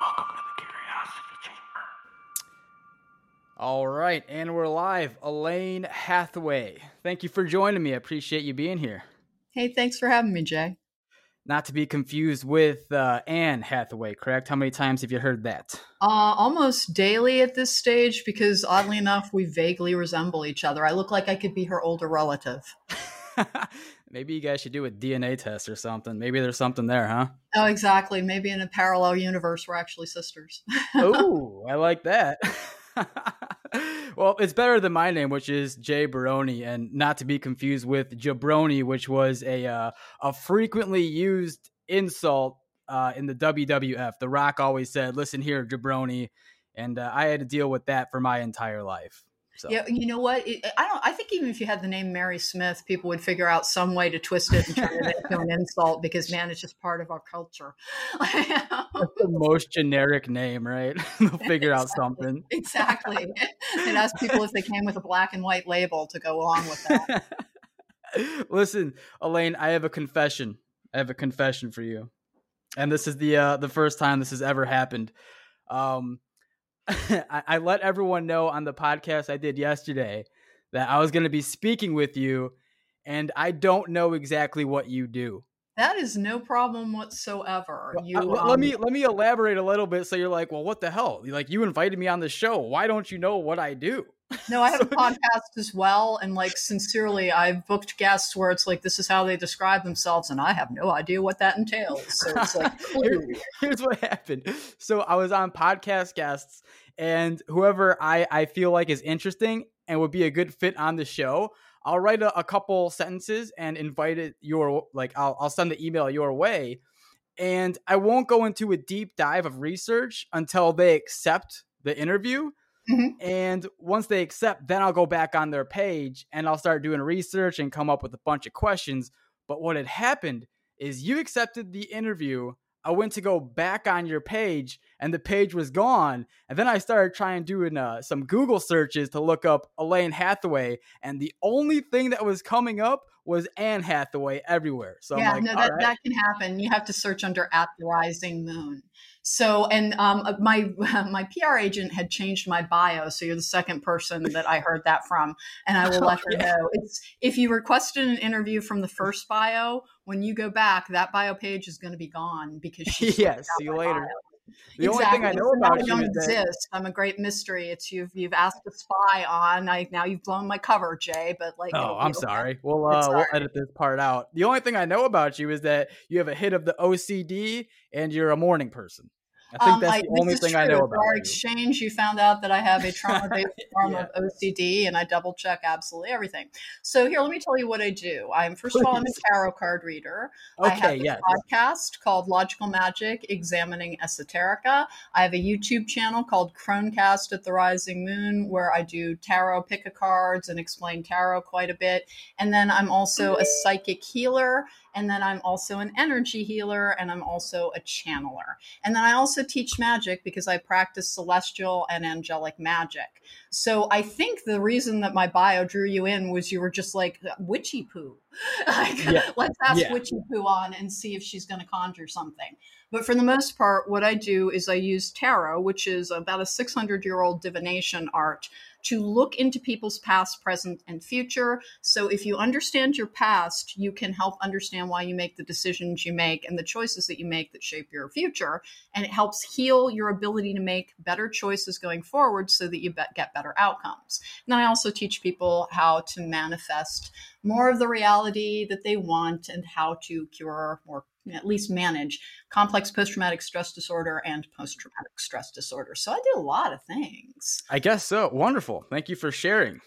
Welcome to the Curiosity Chamber. All right, and we're live. Alane Hathaway, thank you for joining me. I appreciate you being here. Hey, thanks for having me, Jay. Not to be confused with uh, Anne Hathaway, correct? How many times have you heard that? Uh, almost daily at this stage because oddly enough, we vaguely resemble each other. I look like I could be her older relative. Maybe you guys should do a DNA test or something. Maybe there's something there, huh? Oh, exactly. Maybe in a parallel universe, we're actually sisters. oh, I like that. well, it's better than my name, which is Jay Baroni, and not to be confused with Jabroni, which was a uh, a frequently used insult uh, in the WWF. The Rock always said, "Listen here, Jabroni," and uh, I had to deal with that for my entire life. So. Yeah, you know what? It, I don't. I think even if you had the name Mary Smith, people would figure out some way to twist it and turn it into an insult because man, it's just part of our culture. That's the most generic name, right? They'll figure exactly. out something. Exactly. and ask people if they came with a black and white label to go along with that. Listen, Alane, I have a confession. I have a confession for you, and this is the uh, the first time this has ever happened. Um, I, I let everyone know on the podcast I did yesterday that I was going to be speaking with you, and I don't know exactly what you do. That is no problem whatsoever. You, uh, um, let me let me elaborate a little bit. So you're like, well, what the hell? Like you invited me on the show. Why don't you know what I do? No, I have so, a podcast as well, and like sincerely, I've booked guests where it's like this is how they describe themselves, and I have no idea what that entails. So it's like Here, here's what happened. So I was on podcast guests, and whoever I I feel like is interesting and would be a good fit on the show, I'll write a, a couple sentences and invite it your like I'll I'll send the email your way, and I won't go into a deep dive of research until they accept the interview. Mm-hmm. And once they accept, then I'll go back on their page and I'll start doing research and come up with a bunch of questions. But what had happened is you accepted the interview. I went to go back on your page and the page was gone. And then I started trying doing uh, some Google searches to look up Alane Hathaway, and the only thing that was coming up was Anne Hathaway everywhere. So yeah, like, no, that, right. that can happen. You have to search under at the rising moon. So, and um, uh, my my PR agent had changed my bio, so you're the second person that I heard that from, and I will let her know. It's if you requested an interview from the first bio, when you go back, that bio page is going to be gone because she. yes. See you later. Bio. The exactly. only thing I know about you don't exist. I'm a great mystery. It's you've you've asked to spy on. I now you've blown my cover, Jay. But like, oh, I'm sorry. We'll uh, we'll edit this part out. The only thing I know about you is that you have a hit of the OCD and you're a morning person. I think um, that's I, the only thing true. I know about our exchange. You found out that I have a trauma-based form yeah. of OCD, and I double check absolutely everything. So here, let me tell you what I do. I'm first Please. of all, I'm a tarot card reader. Okay, I have a yes. podcast called Logical Magic: Examining Esoterica. I have a YouTube channel called Cronecast at the Rising Moon, where I do tarot pick a cards and explain tarot quite a bit. And then I'm also a psychic healer and then I'm also an energy healer and I'm also a channeler. And then I also teach magic because I practice celestial and angelic magic. So I think the reason that my bio drew you in was you were just like witchy poo. like, yeah. let's ask yeah. witchy poo on and see if she's going to conjure something. But for the most part, what I do is I use tarot, which is about a 600 year old divination art to look into people's past, present, and future. So if you understand your past, you can help understand why you make the decisions you make and the choices that you make that shape your future. And it helps heal your ability to make better choices going forward so that you get better outcomes. And I also teach people how to manifest more of the reality that they want and how to cure or at least manage complex post traumatic stress disorder and post traumatic stress disorder. So I do a lot of things. I guess so. Wonderful. Thank you for sharing.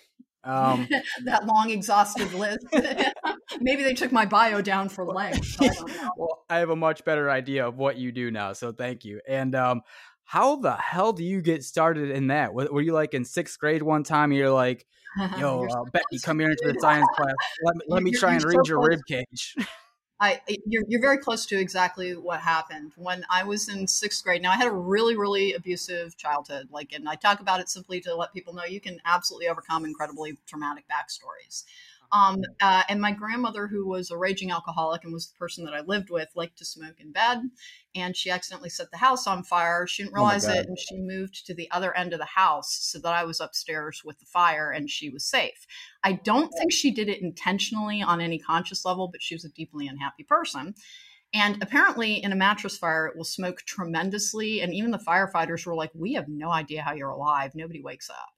Um, that long, exhaustive list. Maybe they took my bio down for length. I well, I have a much better idea of what you do now. So thank you. And um, how the hell do you get started in that? Were you like in sixth grade one time? You're like, yo, uh, Becky, come here into the science class. Let, let me try and read your rib cage. I, you're, you're very close to exactly what happened when I was in sixth grade. Now I had a really, really abusive childhood. Like, and I talk about it simply to let people know you can absolutely overcome incredibly traumatic backstories. Um, uh, and my grandmother, who was a raging alcoholic and was the person that I lived with, liked to smoke in bed. And she accidentally set the house on fire. She didn't Oh realize it, and she moved to the other end of the house so that I was upstairs with the fire and she was safe. I don't think she did it intentionally on any conscious level, but she was a deeply unhappy person. And apparently, in a mattress fire, it will smoke tremendously. And even the firefighters were like, We have no idea how you're alive. Nobody wakes up.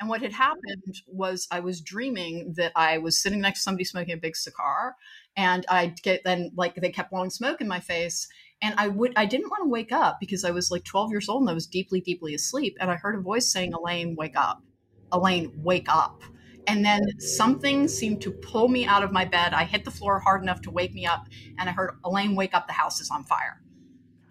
And what had happened was I was dreaming that I was sitting next to somebody smoking a big cigar, and I'd get then like they kept blowing smoke in my face, and I would I didn't want to wake up because I was like 12 years old and I was deeply deeply asleep, and I heard a voice saying, "Alane, wake up, Alane, wake up." And then something seemed to pull me out of my bed. I hit the floor hard enough to wake me up, and I heard, Alane, wake up, the house is on fire.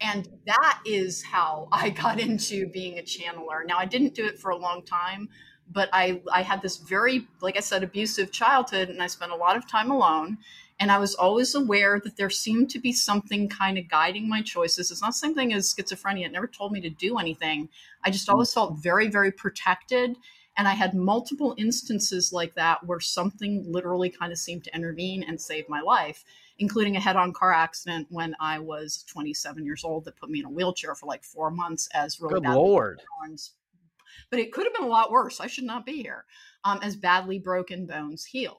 And that is how I got into being a channeler. Now, I didn't do it for a long time, but I, I had this very, like I said, abusive childhood, and I spent a lot of time alone. And I was always aware that there seemed to be something kind of guiding my choices. It's not something as schizophrenia. It never told me to do anything. I just hmm. always felt very, very protected. And I had multiple instances like that where something literally kind of seemed to intervene and save my life, including a head on car accident when I was 27 years old that put me in a wheelchair for like four months as really Good badly lord. But it could have been a lot worse. I should not be here. Um, as badly broken bones healed.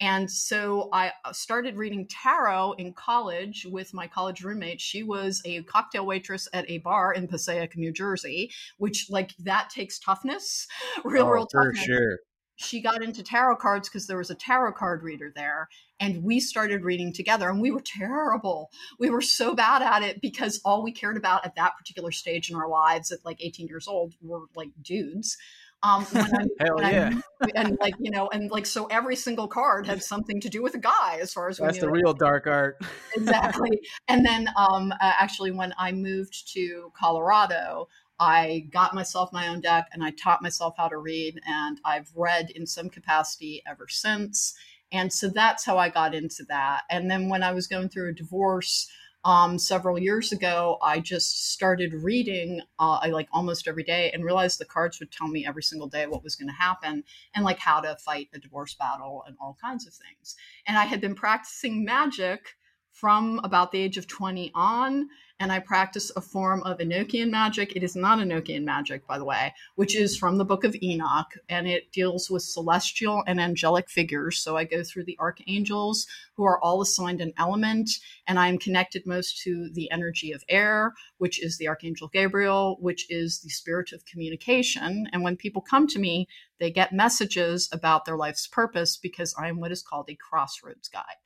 And so I uh, started reading tarot in college with my college roommate. She was a cocktail waitress at a bar in Passaic, New Jersey, which like that takes toughness, real, Oh, real for sure. She got into tarot cards because there was a tarot card reader there and we started reading together and we were terrible we were so bad at it because all we cared about at that particular stage in our lives at like 18 years old were like dudes um I- Hell I yeah. moved- and like you know and like so every single card had something to do with a guy as far as we That's the real dark art. exactly. And then um, uh, actually, when I moved to Colorado, I got myself my own deck and I taught myself how to read, and I've read in some capacity ever since. And so that's how I got into that. And then when I was going through a divorce um, several years ago, I just started reading uh, like almost every day and realized the cards would tell me every single day what was going to happen and like how to fight a divorce battle and all kinds of things. And I had been practicing magic from about the age of 20 on and i practice a form of enochian magic. It is not enochian magic by the way which is from the book of enoch and it deals with celestial and angelic figures. So i go through the archangels who are all assigned an element and i am connected most to the energy of air which is the archangel gabriel which is the spirit of communication. And when people come to me they get messages about their life's purpose because i am what is called a crossroads guide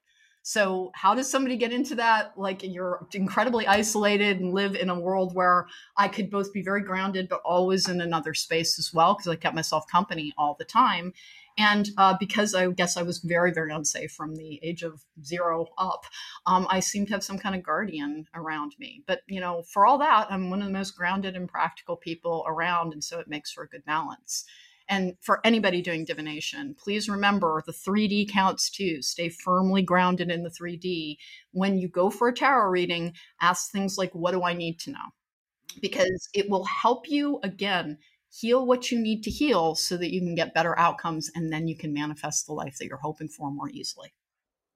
so, how does somebody get into that? Like, you're incredibly isolated and live in a world where I could both be very grounded, but always in another space as well, because I kept myself company all the time. And uh, because I guess I was very, very unsafe from the age of zero up, um, I seem to have some kind of guardian around me. But, you know, for all that, I'm one of the most grounded and practical people around. And so it makes for a good balance. And for anybody doing divination, please remember the 3D counts too. Stay firmly grounded in the 3D. When you go for a tarot reading, ask things like, What do I need to know? Because it will help you, again, heal what you need to heal so that you can get better outcomes and then you can manifest the life that you're hoping for more easily.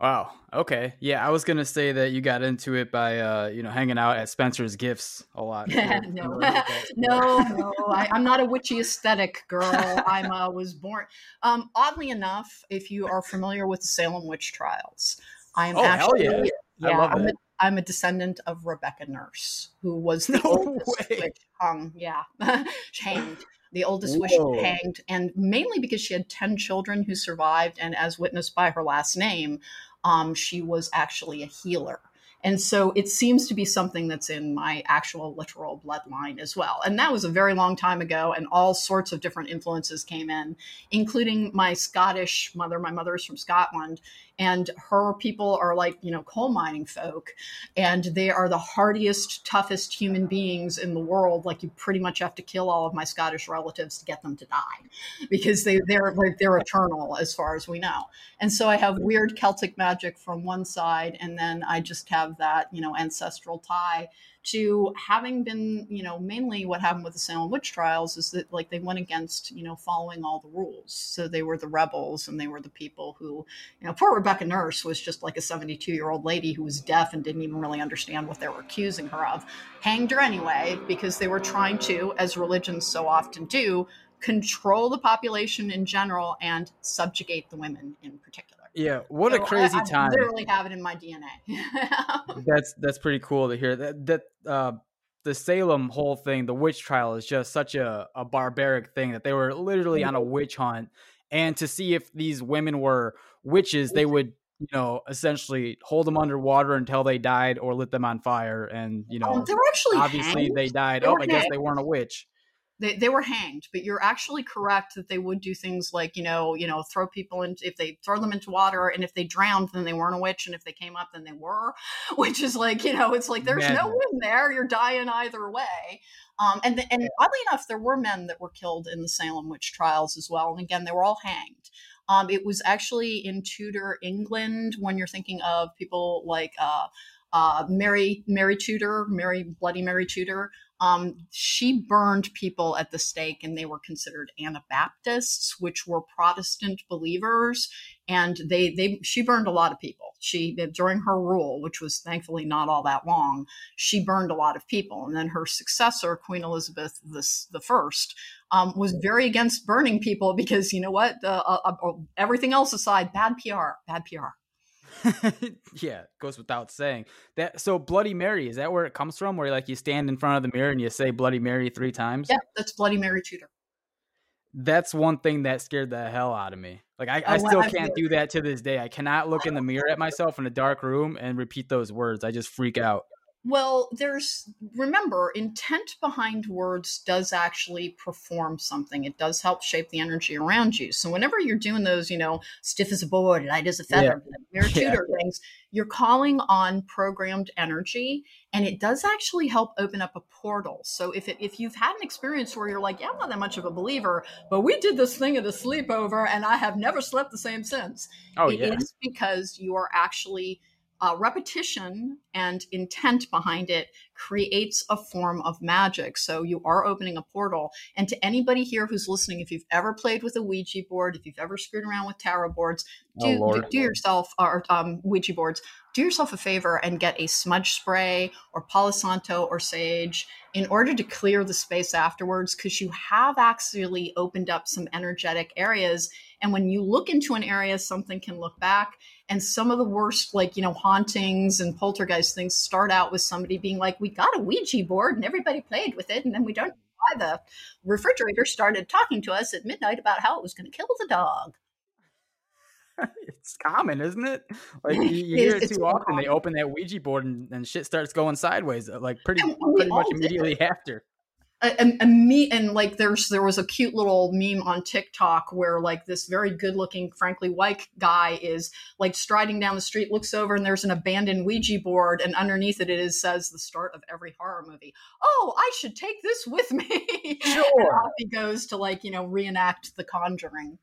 Wow. Okay. Yeah, I was gonna say that you got into it by uh, you know, hanging out at Spencer's Gifts a lot. no, no, no. I, I'm not a witchy aesthetic girl. I'm uh, was born. Um, oddly enough, if you are familiar with the Salem witch trials, I am Oh, hell actually yeah. I yeah, love I'm, a, that. I'm a descendant of Rebecca Nurse, who was the No oldest way. witch hung. Yeah, hanged. The oldest witch hanged, and mainly because she had ten children who survived, and as witnessed by her last name, um, she was actually a healer. And so it seems to be something that's in my actual literal bloodline as well. And that was a very long time ago, and all sorts of different influences came in, including my Scottish mother. My mother is from Scotland, and her people are like, you know, coal mining folk, and they are the hardiest, toughest human beings in the world. Like, you pretty much have to kill all of my Scottish relatives to get them to die because they, they're like, they're eternal as far as we know. And so I have weird Celtic magic from one side, and then I just have that you know ancestral tie to having been, you know, mainly what happened with the Salem witch trials is that like they went against, you know, following all the rules. So they were the rebels and they were the people who, you know, poor Rebecca Nurse was just like a 72 year old lady who was deaf and didn't even really understand what they were accusing her of. Hanged her anyway because they were trying to, as religions so often do, control the population in general and subjugate the women in particular. Yeah, what so a crazy I, I time! literally have it in my DNA. that's that's pretty cool to hear. That that uh, the Salem whole thing, the witch trial, is just such a, a barbaric thing that they were literally on a mm-hmm. witch hunt, and to see if these women were witches, they would you know essentially hold them underwater until they died or lit them on fire, and you know um, they were actually obviously hanged. they died. They oh, I guess they weren't a witch they, they were hanged but you're actually correct that they would do things like you know you know throw people into if they throw them into water and if they drowned then they weren't a witch and if they came up then they were which is like you know it's like there's men. no win there you're dying either way um, and and oddly enough there were men that were killed in the salem witch trials as well and again they were all hanged um, it was actually in tudor england when you're thinking of people like uh, uh, Mary Mary Tudor, Mary Bloody Mary Tudor. Um, she burned people at the stake, and they were considered Anabaptists, which were Protestant believers, and they they she burned a lot of people. She during her rule, which was thankfully not all that long, she burned a lot of people, and then her successor, Queen Elizabeth the, the first. Um, was very against burning people because you know what? Uh, uh, uh, everything else aside, bad PR, bad PR. yeah, goes without saying. That so Bloody Mary is that where it comes from? Where like you stand in front of the mirror and you say Bloody Mary three times? Yeah, that's Bloody Mary Tudor. That's one thing that scared the hell out of me. Like I, oh, I still can't do that to this day. I cannot look in the mirror at myself in a dark room and repeat those words. I just freak out. Well, there's remember, intent behind words does actually perform something. It does help shape the energy around you. So whenever you're doing those, you know, stiff as a board, light as a feather, yeah. mirror tutor yeah. things, you're calling on programmed energy, and it does actually help open up a portal. So if it, if you've had an experience where you're like, yeah, I'm not that much of a believer, but we did this thing at a sleepover, and I have never slept the same since. Oh, it yeah. is because you are actually uh, repetition and intent behind it creates a form of magic. So you are opening a portal. And to anybody here who's listening, if you've ever played with a Ouija board, if you've ever screwed around with tarot boards, do, oh, do, yourself or um, Ouija boards, do yourself a favor and get a smudge spray or Palo Santo or sage in order to clear the space afterwards, because you have actually opened up some energetic areas. And when you look into an area, something can look back and some of the worst, like, you know, hauntings and poltergeist things start out with somebody being like, we got a Ouija board and everybody played with it. And then we don't why the refrigerator started talking to us at midnight about how it was going to kill the dog. it's common, isn't it? Like you, you hear it, too often. Common. They open that Ouija board and, and shit starts going sideways, uh, like pretty pretty much immediately after and, and me and like there's there was a cute little meme on TikTok where like this very good looking, frankly white guy is like striding down the street, looks over, and there's an abandoned Ouija board, and underneath it it is says the start of every horror movie. Oh, I should take this with me. Sure. he goes to like you know reenact The Conjuring.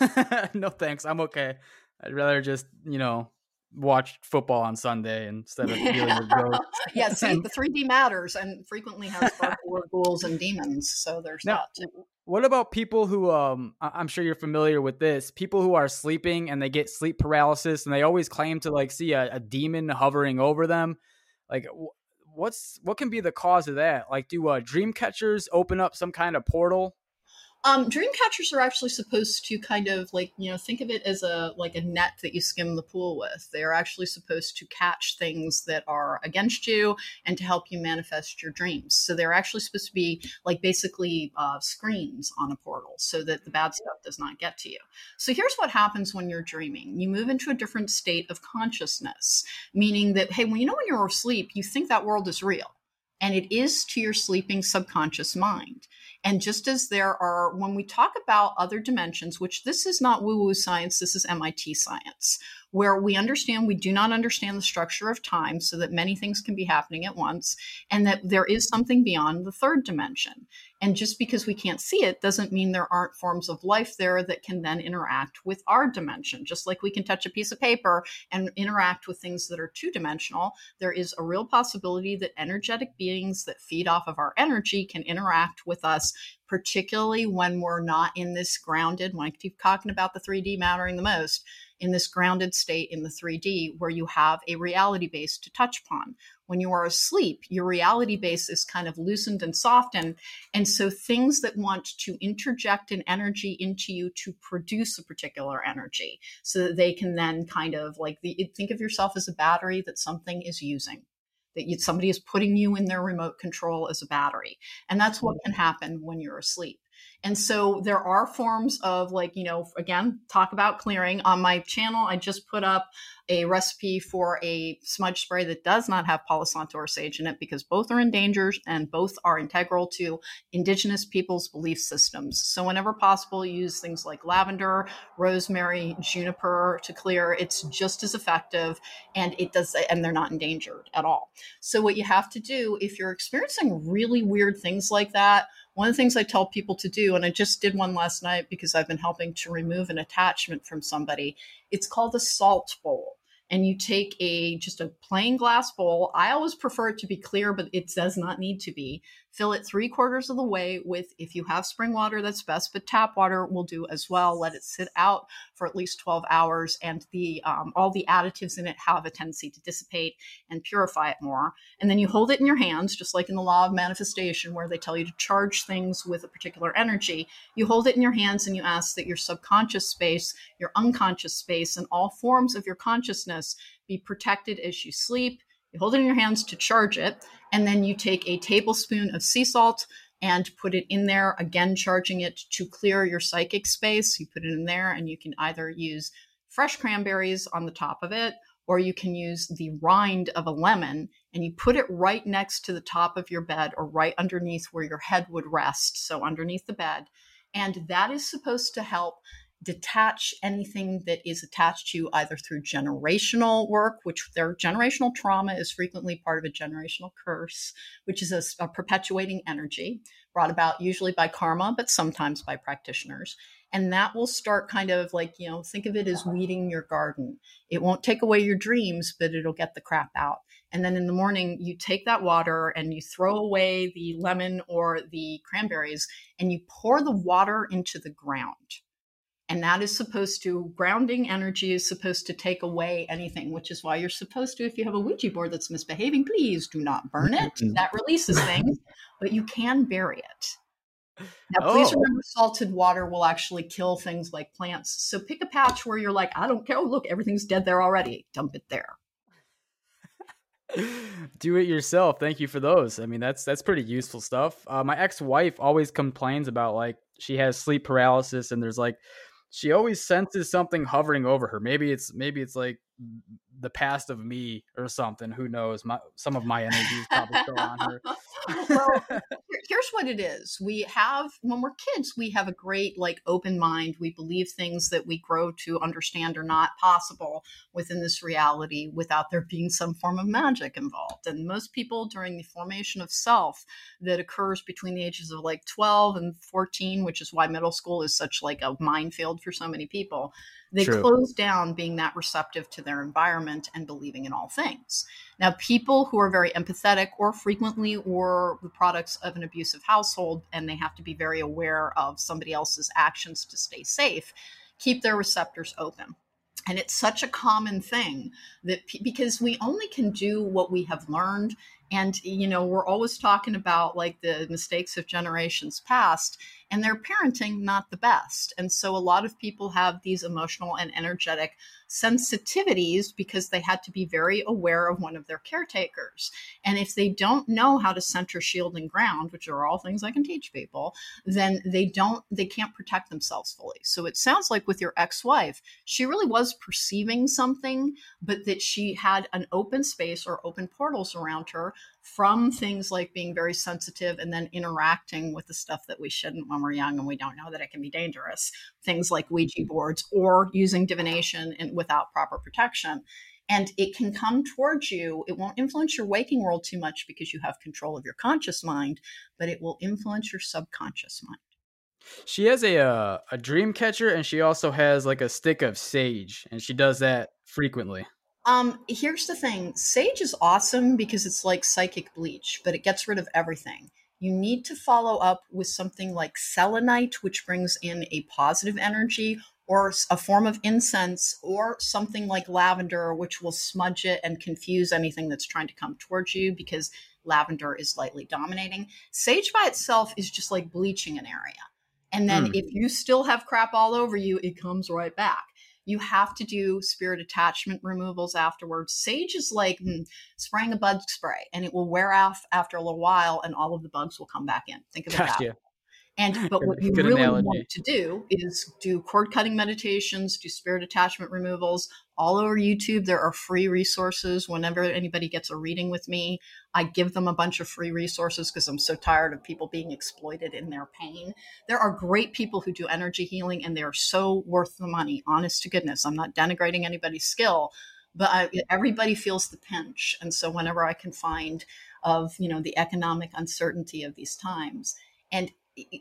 no thanks, I'm okay. I'd rather just you know watch football on Sunday instead of dealing with ghosts. yeah, see, the 3D matters and frequently has dark ghouls and demons. So there's now, that. What about people who, um, I'm sure you're familiar with this, people who are sleeping and they get sleep paralysis and they always claim to like see a, a demon hovering over them. Like, what's, what can be the cause of that? Like, do uh, dream catchers open up some kind of portal um, dream catchers are actually supposed to kind of like you know think of it as a like a net that you skim the pool with. They are actually supposed to catch things that are against you and to help you manifest your dreams. So they're actually supposed to be like basically uh, screens on a portal so that the bad stuff does not get to you. So here's what happens when you're dreaming: you move into a different state of consciousness, meaning that hey, when you know when you're asleep, you think that world is real and it is to your sleeping subconscious mind. And just as there are, when we talk about other dimensions, which this is not woo woo science, this is MIT science. Where we understand we do not understand the structure of time so that many things can be happening at once and that there is something beyond the third dimension and just because we can't see it doesn't mean there aren't forms of life there that can then interact with our dimension. Just like we can touch a piece of paper and interact with things that are two dimensional, there is a real possibility that energetic beings that feed off of our energy can interact with us, particularly when we're not in this grounded, when I keep talking about the 3D mattering the most, in this grounded state in the 3D where you have a reality base to touch upon. When you are asleep, your reality base is kind of loosened and softened. And so things that want to interject an energy into you to produce a particular energy so that they can then kind of like the, think of yourself as a battery that something is using that you, somebody is putting you in their remote control as a battery. And that's what mm-hmm. can happen when you're asleep. And so there are forms of like, you know, again, talk about clearing. On my channel, I just put up a recipe for a smudge spray that does not have Palo Santo or sage in it because both are endangered and both are integral to indigenous people's belief systems. So whenever possible, use things like lavender, rosemary, juniper to clear. It's just as effective and it does and they're not endangered at all. So what you have to do if you're experiencing really weird things like that, one of the things I tell people to do, and I just did one last night because I've been helping to remove an attachment from somebody, it's called a salt bowl and you take a just a plain glass bowl. I always prefer it to be clear, but it does not need to be. Fill it three quarters of the way with, if you have spring water, that's best, but tap water will do as well. Let it sit out for at least 12 hours, and the um, all the additives in it have a tendency to dissipate and purify it more. And then you hold it in your hands, just like in the law of manifestation, where they tell you to charge things with a particular energy. You hold it in your hands and you ask that your subconscious space, your unconscious space, and all forms of your consciousness be protected as you sleep you hold it in your hands to charge it, and then you take a tablespoon of sea salt and put it in there, again, charging it to clear your psychic space. You put it in there, and you can either use fresh cranberries on the top of it, or you can use the rind of a lemon and you put it right next to the top of your bed or right underneath where your head would rest. So, underneath the bed. And that is supposed to help detach anything that is attached to you either through generational work, which their generational trauma is frequently part of a generational curse, which is a, a, perpetuating energy brought about usually by karma, but sometimes by practitioners. And that will start kind of like, you know, think of it as weeding your garden. It won't take away your dreams, but it'll get the crap out. And then in the morning, you take that water and you throw away the lemon or the cranberries and you pour the water into the ground and that is supposed to, grounding energy is supposed to take away anything, which is why you're supposed to, if you have a Ouija board that's misbehaving, please do not burn it. Mm-hmm. That releases things, but you can bury it. Now, please oh. remember salted water will actually kill things like plants. So pick a patch where you're like, I don't care. Oh, look, everything's dead there already. Dump it there. Do it yourself. Thank you for those. I mean, that's that's pretty useful stuff. Uh, my ex-wife always complains about like she has sleep paralysis and there's like she always senses something hovering over her. Maybe it's maybe it's like the past of me or something. Who knows? My some of my energy is probably still on her. well, here's what it is. We have when we're kids, we have a great like open mind. We believe things that we grow to understand are not possible within this reality without there being some form of magic involved. And most people during the formation of self that occurs between the ages of like 12 and 14, which is why middle school is such like a minefield for so many people they True. close down being that receptive to their environment and believing in all things. Now, people who are very empathetic or frequently or the products of an abusive household and they have to be very aware of somebody else's actions to stay safe, keep their receptors open. And it's such a common thing that because we only can do what we have learned and you know we're always talking about like the mistakes of generations past and their parenting not the best. And so a lot of people have these emotional and energetic sensitivities because they had to be very aware of one of their caretakers. And if they don't know how to center shield and ground which are all things i can teach people then they don't they can't protect themselves fully. So it sounds like with your ex-wife she really was perceiving something but that she had an open space or open portals around her from things like being very sensitive and then interacting with the stuff that we shouldn't when we're young and we don't know that it can be dangerous. Things like Ouija boards or using divination and without proper protection. And it can come towards you. It won't influence your waking world too much because you have control of your conscious mind, but it will influence your subconscious mind. She has a uh, a dream catcher and she also has like a stick of sage and she does that frequently. Um, here's the thing Sage is awesome because it's like psychic bleach, but it gets rid of everything. You need to follow up with something like selenite, which brings in a positive energy, or a form of incense, or something like lavender, which will smudge it and confuse anything that's trying to come towards you because lavender is lightly dominating. Sage by itself is just like bleaching an area. And then mm. if you still have crap all over you, it comes right back you have to do spirit attachment removals afterwards. Sage is like mm, spraying a bug spray and it will wear off after a little while and all of the bugs will come back in. Think of it gotcha. that. And but what you Good really analogy. want to do is do cord cutting meditations, do spirit attachment removals. All over YouTube, there are free resources. Whenever anybody gets a reading with me, I give them a bunch of free resources because I'm so tired of people being exploited in their pain. There are great people who do energy healing and they are so worth the money, honest to goodness. I'm not denigrating anybody's skill, but I, everybody feels the pinch. And so whenever I can find of, you know, the economic uncertainty of these times, and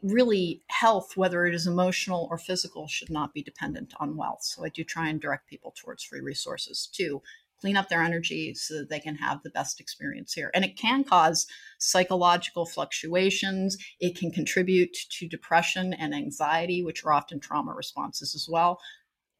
really health, whether it is emotional or physical, should not be dependent on wealth. So I do try and direct people towards free resources to clean up their energy so that they can have the best experience here. And it can cause psychological fluctuations. It can contribute to depression and anxiety, which are often trauma responses as well.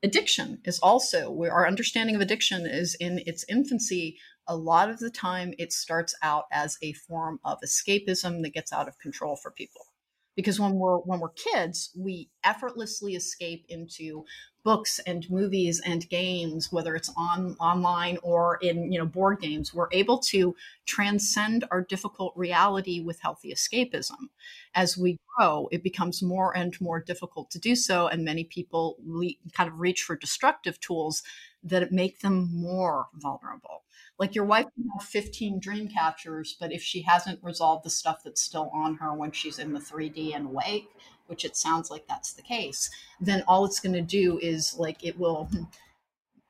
Addiction is also where our understanding of addiction is in its infancy. A lot of the time, it starts out as a form of escapism that gets out of control for people because when we're when we're kids we effortlessly escape into books and movies and games whether it's on online or in you know board games. We're able to transcend our difficult reality with healthy escapism. As we grow it becomes more and more difficult to do so and many people le- kind of reach for destructive tools that make them more vulnerable like your wife can have 15 dream catchers, but if she hasn't resolved the stuff that's still on her when she's in the 3D and awake, which it sounds like that's the case, then all it's going to do is like it will,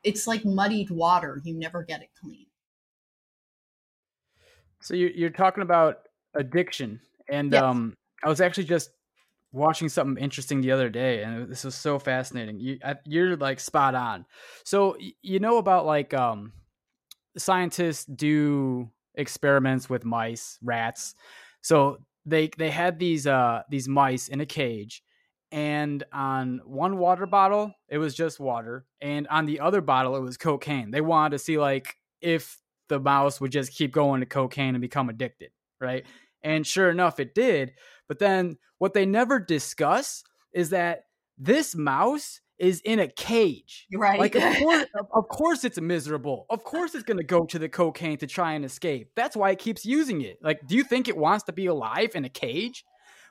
it's like muddied water. You never get it clean. So you're talking about addiction. And yes. um, I was actually just watching something interesting the other day and this was so fascinating you you're like spot on so you know about like um scientists do experiments with mice, rats. So they they had these uh these mice in a cage and on one water bottle it was just water and on the other bottle it was cocaine. They wanted to see like if the mouse would just keep going to cocaine and become addicted, right? And sure enough it did. But then what they never discuss is that this mouse is in a cage. Right. Like, of course, of course it's miserable. Of course it's going to go to the cocaine to try and escape. That's why it keeps using it. Like, do you think it wants to be alive in a cage?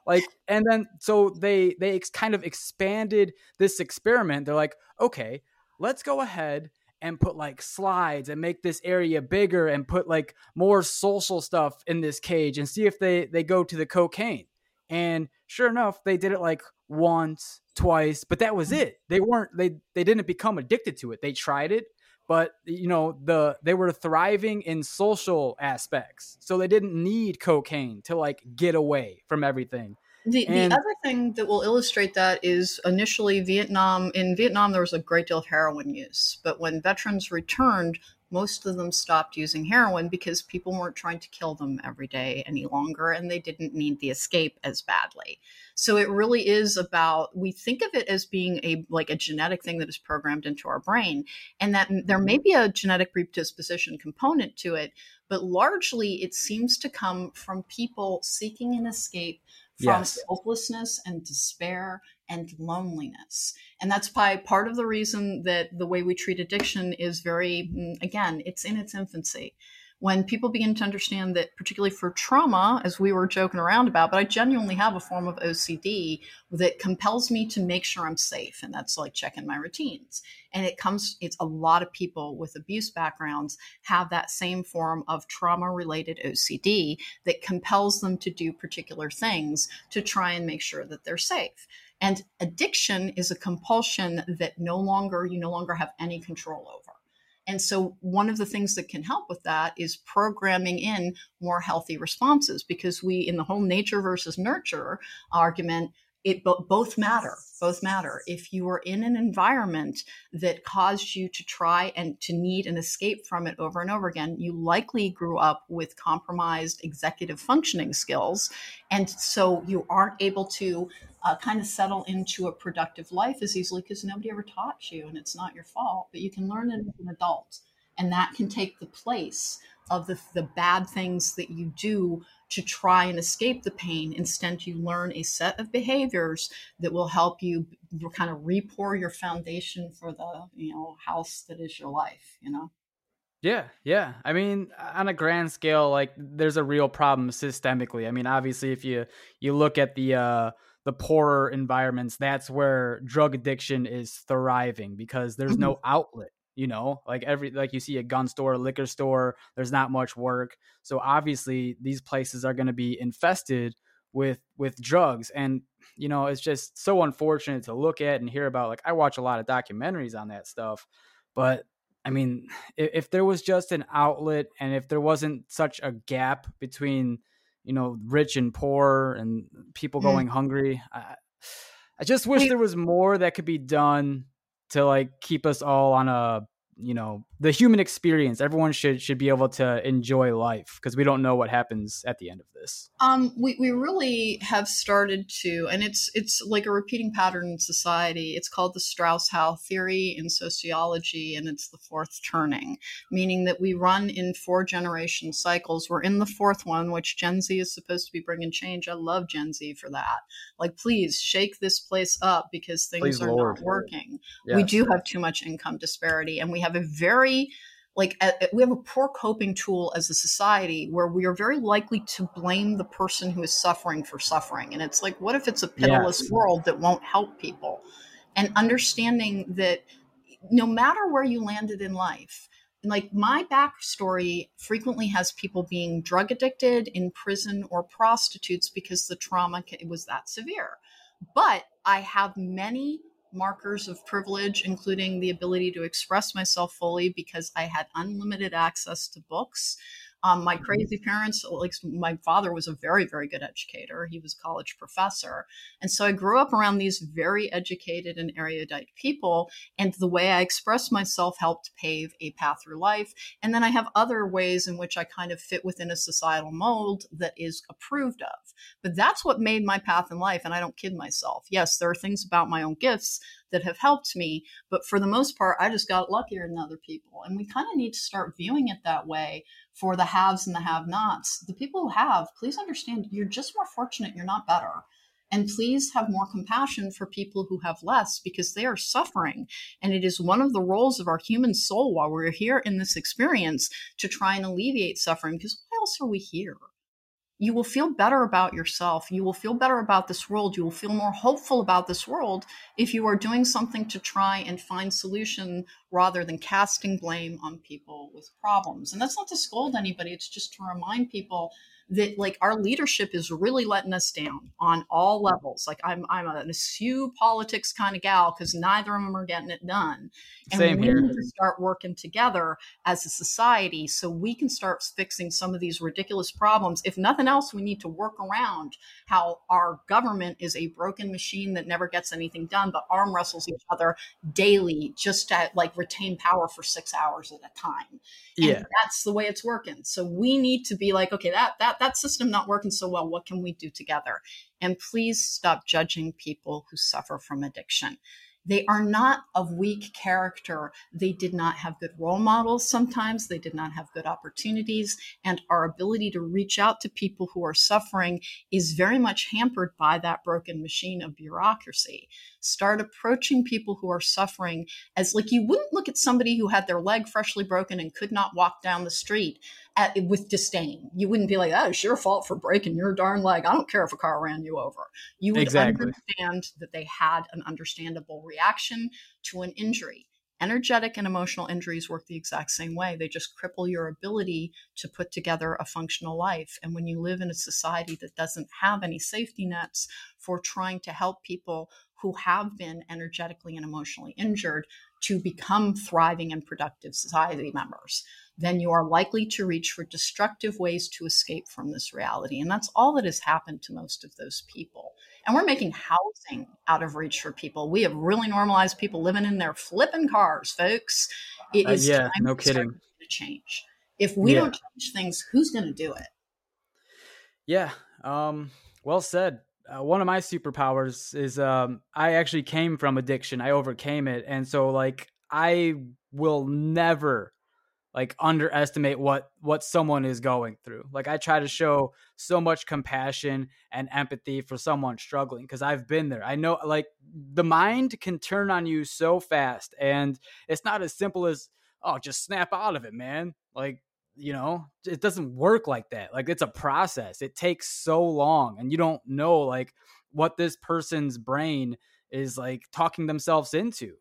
Like, and then so they they ex- kind of expanded this experiment. They're like, okay, let's go ahead and put like slides and make this area bigger and put like more social stuff in this cage and see if they they go to the cocaine. And sure enough, they did it like once, twice, but that was mm. it. They weren't they they didn't become addicted to it. They tried it, but you know, the they were thriving in social aspects. So they didn't need cocaine to like get away from everything. The, and, the other thing that will illustrate that is initially Vietnam. In Vietnam, there was a great deal of heroin use, but when veterans returned, most of them stopped using heroin because people weren't trying to kill them every day any longer and they didn't need the escape as badly. So it really is about we think of it as being a like a genetic thing that is programmed into our brain and that there may mm-hmm. be a genetic predisposition component to it, but largely it seems to come from people seeking an escape from yes. hopelessness and despair and loneliness. And that's why part of the reason that the way we treat addiction is very, mm, again, it's in its infancy. when people begin to understand that, particularly for trauma, as we were joking around about, but I genuinely have a form of OCD that compels me to make sure I'm safe. And that's like checking my routines. And it comes, it's a lot of people with abuse backgrounds have that same form of trauma related OCD that compels them to do particular things to try and make sure that they're safe. And addiction is a compulsion that no longer, you no longer have any control over. And so, one of the things that can help with that is programming in more healthy responses because we, in the whole nature versus nurture argument, it both matter both matter. If you were in an environment that caused you to try and to need an escape from it over and over again you likely grew up with compromised executive functioning skills and so you aren't able to uh, kind of settle into a productive life as easily because nobody ever taught you and it's not your fault but you can learn it as an adult and that can take the place of the, the bad things that you do to try and escape the pain. Instead, you learn a set of behaviors that will help you kind of repour your foundation for the you know house that is your life. You know. Yeah, yeah. I mean, on a grand scale, like there's a real problem systemically. I mean, obviously, if you you look at the uh, the poorer environments, that's where drug addiction is thriving because there's no mm-hmm. outlet you know like every like you see a gun store liquor store there's not much work so obviously these places are going to be infested with with drugs and you know it's just so unfortunate to look at and hear about like i watch a lot of documentaries on that stuff but i mean if, if there was just an outlet and if there wasn't such a gap between you know rich and poor and people mm. going mm. hungry I, I just wish there was more that could be done to like keep us all on a you know the human experience everyone should should be able to enjoy life because we don't know what happens at the end of this. Um we, we really have started to and it's it's like a repeating pattern in society. It's called the strauss-howe theory in sociology and it's the fourth turning meaning that we run in four generation cycles. We're in the fourth one which gen z is supposed to be bringing change. I love gen z for that. Like please shake this place up because things please are Lord. not working. Yes. we do have too much income disparity and we have a very like a, we have a poor coping tool as a society where we are very likely to blame the person who is suffering for suffering. And it's like what if it's a pitiless yes. world that won't help people? And understanding that no matter where you landed in life like my backstory frequently has people being drug addicted in prison or prostitutes because the trauma was that severe. But i have many markers of privilege, including the ability to express myself fully because I had unlimited access to books. Um, my mm-hmm. crazy parents, like my father was a very, very good educator. He was a college professor. And so I grew up around these very educated and erudite people. And the way I expressed myself helped pave a path through life. And then I have other ways in which I kind of fit within a societal mold that is approved of. But that's what made my path in life. And I don't kid myself. Yes, there are things about my own gifts that have helped me. But for the most part, I just got luckier than other people. And we kind of need to start viewing it that way for the haves and the have nots. The people who have, please understand you're just more fortunate, you're not better. And please have more compassion for people who have less because they are suffering. And it is one of the roles of our human soul while we're here in this experience to try and alleviate suffering because why else are we here? You will feel better about yourself. You will feel better about this world. You will feel more hopeful about this world if you are doing something to try and find solution rather than casting blame on people with problems. And that's not to scold anybody, it's just to remind people that like our leadership is really letting us down on all levels. Like I'm I'm an eschew politics kind of gal because neither of them are getting it done. And Same we here. need to start working together as a society so we can start fixing some of these ridiculous problems. If nothing else, we need to work around how our government is a broken machine that never gets anything done, but arm wrestles each other daily just to like retain power for six hours at a time. And yeah. that's the way it's working. So we need to be like, okay, that that that system not working so well what can we do together and please stop judging people who suffer from addiction they are not of weak character. They did not have good role models sometimes. They did not have good opportunities. And our ability to reach out to people who are suffering is very much hampered by that broken machine of bureaucracy. Start approaching people who are suffering as like you wouldn't look at somebody who had their leg freshly broken and could not walk down the street at, with disdain. You wouldn't be like, "Oh, it's your fault for breaking your darn leg. I don't care if a car ran you over." You would Exactly. understand that they had an understandable reaction to an injury. Energetic and emotional injuries work the exact same way. They just cripple your ability to put together a functional life. And when you live in a society that doesn't have any safety nets for trying to help people who have been energetically and emotionally injured to become thriving and productive society members, then you are likely to reach for destructive ways to escape from this reality. And that's all that has happened to most of those people. And we're making housing out of reach for people. We have really normalized people living in their flipping cars, folks. It is Uh, yeah, time no to kidding. to change. If we Yeah. don't change things, who's going to do it? Yeah. Um, well said. Uh, one of my superpowers is um, I actually came from addiction. I overcame it, and so like I will never like underestimate what what someone is going through. Like I try to show so much compassion and empathy for someone struggling because I've been there. I know like the mind can turn on you so fast, and it's not as simple as oh just snap out of it, man. Like you know it doesn't work like that like it's a process it takes so long and you don't know like what this person's brain is like talking themselves into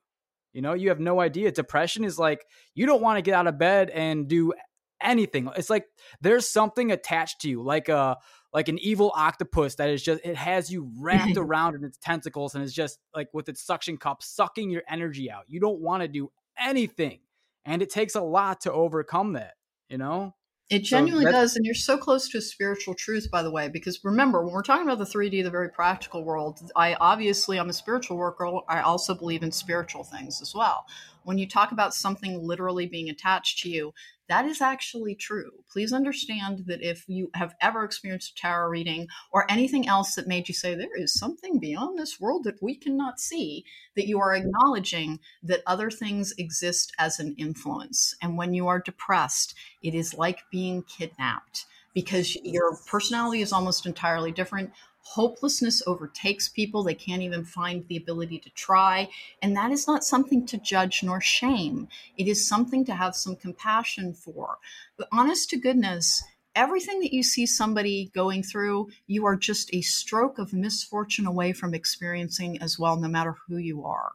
you know you have no idea. Depression is like you don't want to get out of bed and do anything. It's like there's something attached to you like a like an evil octopus that is just it has you wrapped around in its tentacles and it's just like with its suction cup sucking your energy out. You don't want to do anything and it takes a lot to overcome that you know It genuinely that's- does. And you're so close to a spiritual truth, by the way, because remember, when we're talking about the 3D, the very practical world, I obviously, I'm a spiritual worker. I also believe in spiritual things as well. When you talk about something literally being attached to you, that is actually true. Please understand that if you have ever experienced a tarot reading or anything else that made you say, there is something beyond this world that we cannot see, that you are acknowledging that other things exist as an influence. And when you are depressed, it is like being kidnapped because your personality is almost entirely different. Hopelessness overtakes people. They can't even find the ability to try. And that is not something to judge nor shame. It is something to have some compassion for. But honest to goodness, everything that you see somebody going through, you are just a stroke of misfortune away from experiencing as well, no matter who you are.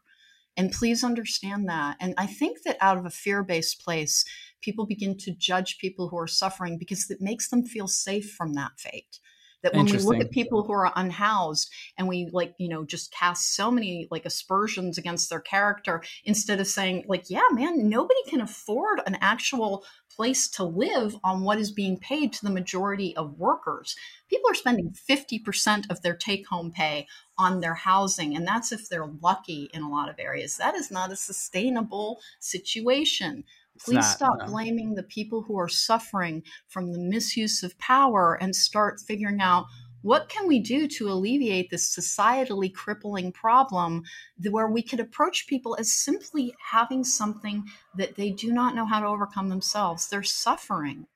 And please understand that. And I think that out of a fear based place, people begin to judge people who are suffering because it makes them feel safe from that fate. That when we look at people who are unhoused and we like, you know, just cast so many like aspersions against their character instead of saying, like, yeah, man, nobody can afford an actual place to live on what is being paid to the majority of workers. People are spending 50% of their take home pay on their housing, and that's if they're lucky in a lot of areas. That is not a sustainable situation. Please not, stop no. blaming the people who are suffering from the misuse of power and start figuring out what can we do to alleviate this societally crippling problem where we could approach people as simply having something that they do not know how to overcome themselves. They're suffering.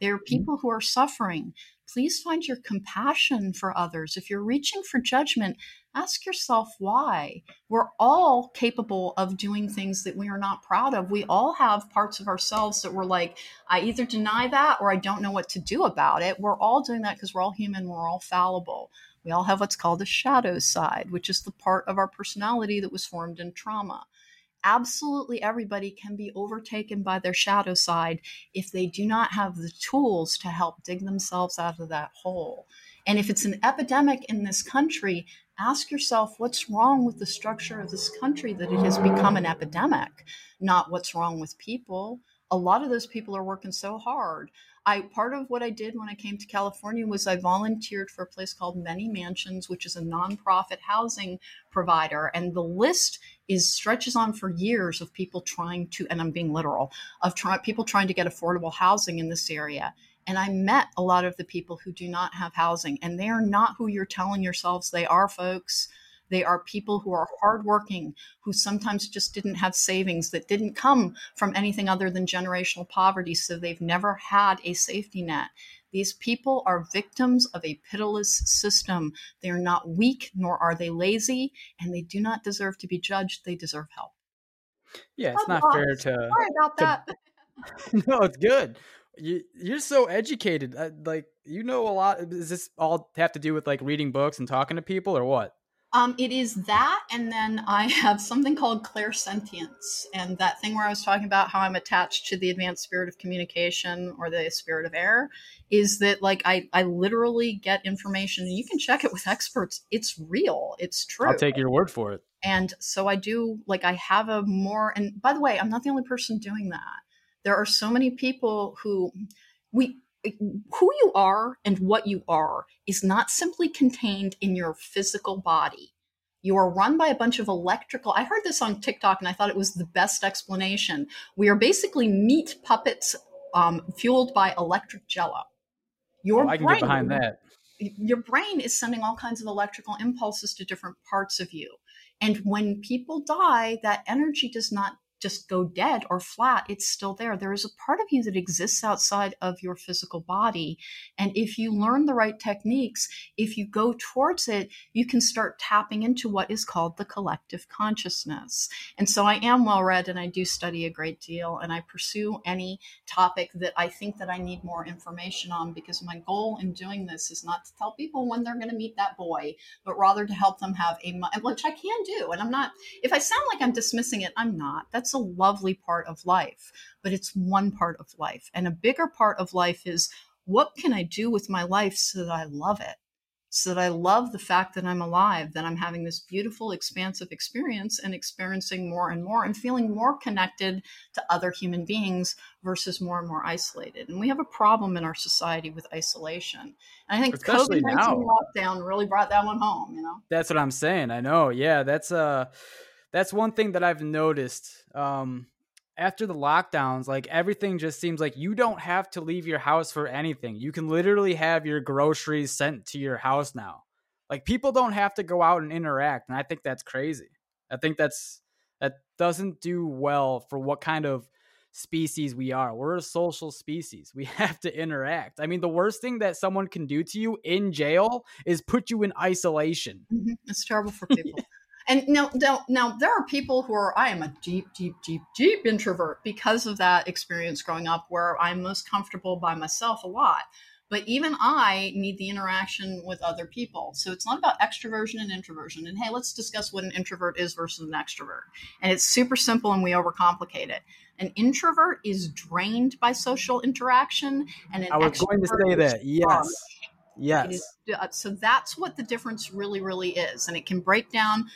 they're mm-hmm. people who are suffering. Please find your compassion for others. If you're reaching for judgment, ask yourself why. We're all capable of doing things that we are not proud of. We all have parts of ourselves that we're like, I either deny that or I don't know what to do about it. We're all doing that because we're all human, we're all fallible. We all have what's called a shadow side, which is the part of our personality that was formed in trauma. Absolutely everybody can be overtaken by their shadow side if they do not have the tools to help dig themselves out of that hole. And if it's an epidemic in this country, ask yourself what's wrong with the structure of this country that it has become an epidemic, not what's wrong with people. A lot of those people are working so hard. I part of what I did when I came to California was I volunteered for a place called Many Mansions, which is a nonprofit housing provider, and the list is stretches on for years of people trying to, and I'm being literal, of try, people trying to get affordable housing in this area. And I met a lot of the people who do not have housing, and they are not who you're telling yourselves they are, folks. They are people who are hardworking, who sometimes just didn't have savings that didn't come from anything other than generational poverty. So they've never had a safety net. These people are victims of a pitiless system. They are not weak, nor are they lazy, and they do not deserve to be judged. They deserve help. Yeah, it's not fair to. Sorry about to- that. no, it's good. You, you're so educated. Uh, like you know a lot. Does this all have to do with like reading books and talking to people, or what? Um, it is that, and then I have something called clairsentience, and that thing where I was talking about how I'm attached to the advanced spirit of communication or the spirit of air, is that like I I literally get information, and you can check it with experts. It's real. It's true. I'll take your word for it. And so I do like I have a more. And by the way, I'm not the only person doing that. There are so many people who we who you are and what you are is not simply contained in your physical body. You are run by a bunch of electrical. I heard this on TikTok and I thought it was the best explanation. We are basically meat puppets um, fueled by electric jello. Your oh, I can brain, get behind that. Your brain is sending all kinds of electrical impulses to different parts of you. And when people die, that energy does not just go dead or flat, it's still there. There is a part of you that exists outside of your physical body. And if you learn the right techniques, if you go towards it, you can start tapping into what is called the collective consciousness. And so I am well read and I do study a great deal and I pursue any topic that I think that I need more information on because my goal in doing this is not to tell people when they're going to meet that boy, but rather to help them have a, which I can do. And I'm not, if I sound like I'm dismissing it, I'm not. That's that's a lovely part of life, but it's one part of life. And a bigger part of life is what can I do with my life so that I love it? So that I love the fact that I'm alive, that I'm having this beautiful, expansive experience and experiencing more and more and feeling more connected to other human beings versus more and more isolated. And we have a problem in our society with isolation. And I think COVID 19 lockdown really brought that one home, you know? That's what I'm saying. I know. Yeah. That's, uh, that's one thing that I've noticed. Um, after the lockdowns, like everything just seems like you don't have to leave your house for anything. You can literally have your groceries sent to your house now. Like people don't have to go out and interact, and I think that's crazy. I think that's that doesn't do well for what kind of species we are. We're a social species. We have to interact. I mean, the worst thing that someone can do to you in jail is put you in isolation. Mm-hmm. It's terrible for people. And now, now, now, there are people who are, I am a deep, deep, deep, deep introvert because of that experience growing up where I'm most comfortable by myself a lot. But even I need the interaction with other people. So it's not about extroversion and introversion. And hey, let's discuss what an introvert is versus an extrovert. And it's super simple and we overcomplicate it. An introvert is drained by social interaction, and an I was going to say that. Yes. Yes. Is, uh, so that's what the difference really, really is. And it can break down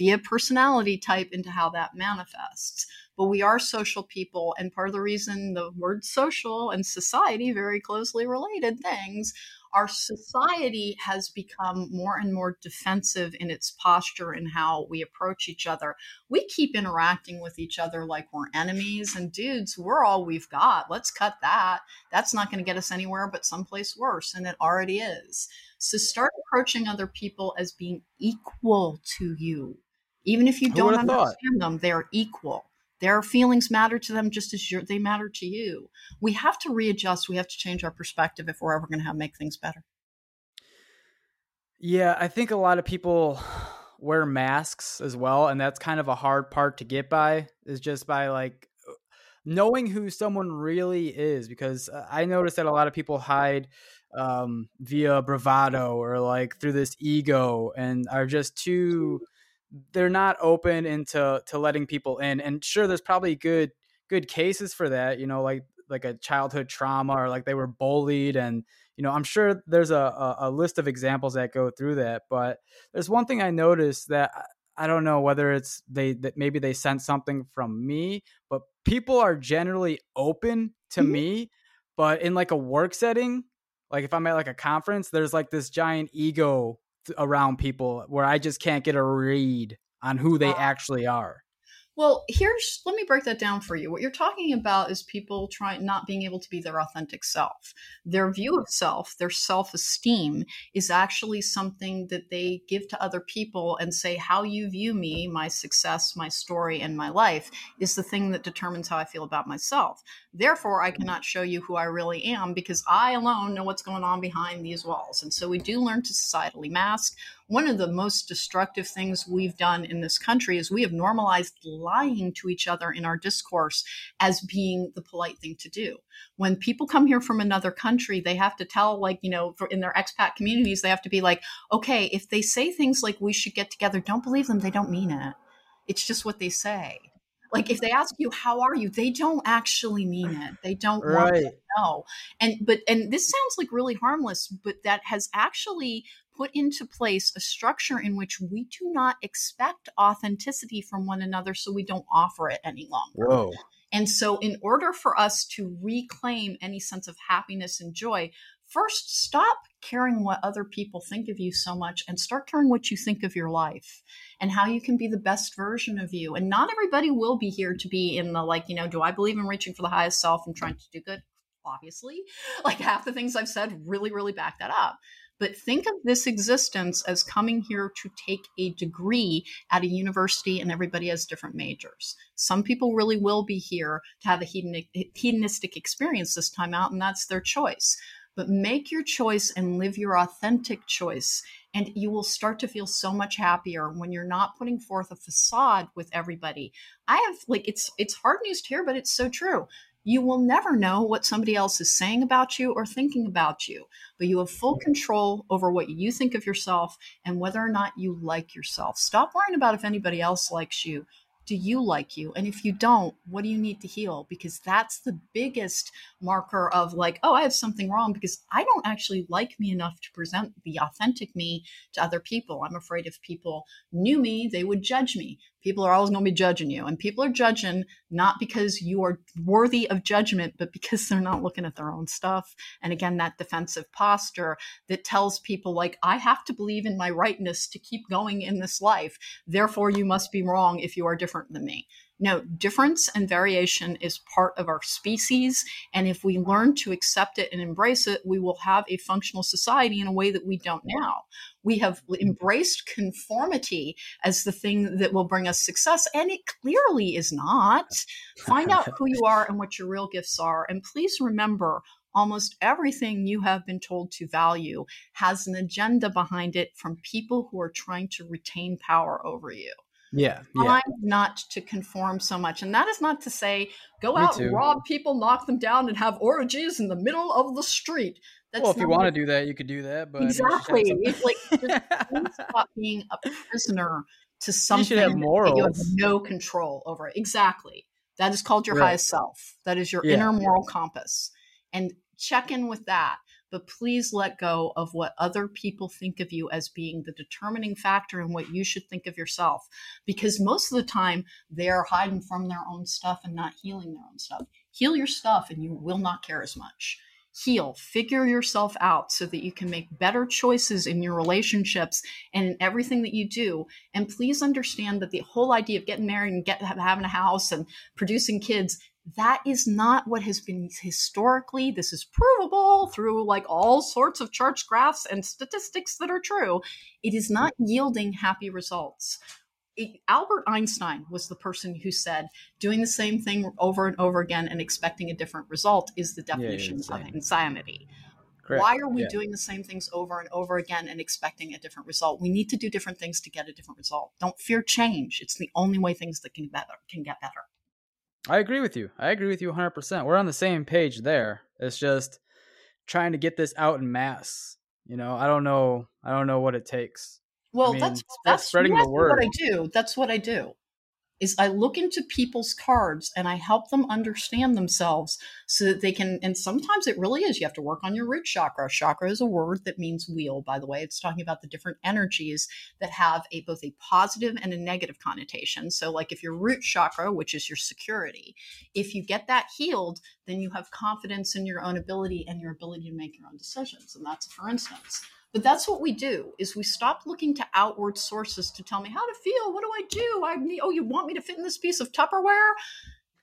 via personality type into how that manifests. But we are social people, and part of the reason the word social and society very closely related things. Our society has become more and more defensive in its posture and how we approach each other. We keep interacting with each other like we're enemies, and dudes, we're all we've got. Let's cut that. That's not going to get us anywhere but someplace worse, and it already is. So start approaching other people as being equal to you. Even if you don't understand thought? them, they're equal. Their feelings matter to them just as they matter to you. We have to readjust. We have to change our perspective if we're ever going to have make things better. Yeah, I think a lot of people wear masks as well, and that's kind of a hard part to get by. Is just by like knowing who someone really is, because uh, I notice that a lot of people hide um, via bravado or like through this ego, and are just too they're not open into to letting people in. And sure, there's probably good good cases for that. You know, like like a childhood trauma or like they were bullied and you know i'm sure there's a, a, a, list of examples that go through that but there's one thing i noticed that i don't know whether it's they that maybe they sent something from me but people are generally open to mm-hmm. me but in like a work setting like if i'm at like a conference there's like this giant ego around people where I just can't get a read on who they actually are. Well, here's let me break that down for you. What you're talking about is people trying not being able to be their authentic self. Their view of self, their self-esteem is actually something that they give to other people and say how you view me, my success, my story and my life is the thing that determines how I feel about myself. Therefore, I mm-hmm. cannot show you who I really am because I alone know what's going on behind these walls. And so we do learn to societally mask one of the most destructive things we've done in this country is we have normalized lying to each other in our discourse as being the polite thing to do. When people come here from another country, they have to tell, like, you know, for, in their expat communities, they have to be like, okay, if they say things like we should get together, don't believe them. They don't mean it. It's just what they say. Like if they ask you how are you, they don't actually mean it. They don't want Right. to know. And but and this sounds like really harmless, but that has actually put into place a structure in which we do not expect authenticity from one another, so we don't offer it any longer. Whoa. And so, in order for us to reclaim any sense of happiness and joy, first stop caring what other people think of you so much and start caring what you think of your life and how you can be the best version of you. And not everybody will be here to be in the like, you know, do I believe in reaching for the highest self and trying to do good? Obviously, like half the things I've said really, really back that up. But think of this existence as coming here to take a degree at a university, and everybody has different majors. Some people really will be here to have a hedonistic experience this time out, and that's their choice. But make your choice and live your authentic choice, and you will start to feel so much happier when you're not putting forth a facade with everybody. I have like it's it's hard news to hear, but it's so true. You will never know what somebody else is saying about you or thinking about you, but you have full control over what you think of yourself and whether or not you like yourself. Stop worrying about if anybody else likes you. Do you like you? And if you don't, what do you need to heal? Because that's the biggest marker of like, oh, I have something wrong because I don't actually like me enough to present the authentic me to other people. I'm afraid if people knew me, they would judge me. People are always going to be judging you. And people are judging not because you are worthy of judgment, but because they're not looking at their own stuff. And again, that defensive posture that tells people, like, I have to believe in my rightness to keep going in this life. Therefore, you must be wrong if you are different than me. No, difference and variation is part of our species. And if we learn to accept it and embrace it, we will have a functional society in a way that we don't now. We have embraced conformity as the thing that will bring us success, and it clearly is not. Find out who you are and what your real gifts are. And please remember almost everything you have been told to value has an agenda behind it from people who are trying to retain power over you Yeah. Yeah. not to conform so much. And that is not to say go Me out too. rob people, knock them down, and have orgies in the middle of the street. That's well, if you want to do that, you could do that. But you exactly, it's like just stop being a prisoner to something should have that you have no control over. It. Exactly. That is called your Right. highest self. That is your Yeah. inner moral compass. And check in with that. But please let go of what other people think of you as being the determining factor in what you should think of yourself. Because most of the time, they're hiding from their own stuff and not healing their own stuff. Heal your stuff, and you will not care as much heal, figure yourself out so that you can make better choices in your relationships and in everything that you do. And please understand that the whole idea of getting married and get, having a house and producing kids, that is not what has been historically. This is provable through like all sorts of charts, graphs, and statistics that are true. It is not yielding happy results. It- Albert Einstein was the person who said doing the same thing over and over again and expecting a different result is the yeah, definition of insanity. Correct. Why are we Yeah. doing the same things over and over again and expecting a different result? We need to do different things to get a different result. Don't fear change. It's the only way things that can better can get better. I agree with you. I agree with you 100%. We're on the same page there. It's just trying to get this out in mass. You know, I don't know. I don't know what it takes. Well, mean, that's that's spreading the me What. I do. That's what I do. Is I look into people's cards and I help them understand themselves so that they can. And sometimes it really is. You have to work on your root chakra. Chakra is a word that means wheel. By the way, it's talking about the different energies that have a both a positive and a negative connotation. So, like if your root chakra, which is your security, if you get that healed, then you have confidence in your own ability and your ability to make your own decisions. And that's for instance. But that's what we do is we stop looking to outward sources to tell me how to feel. What do I do? I need, oh, you want me to fit in this piece of Tupperware?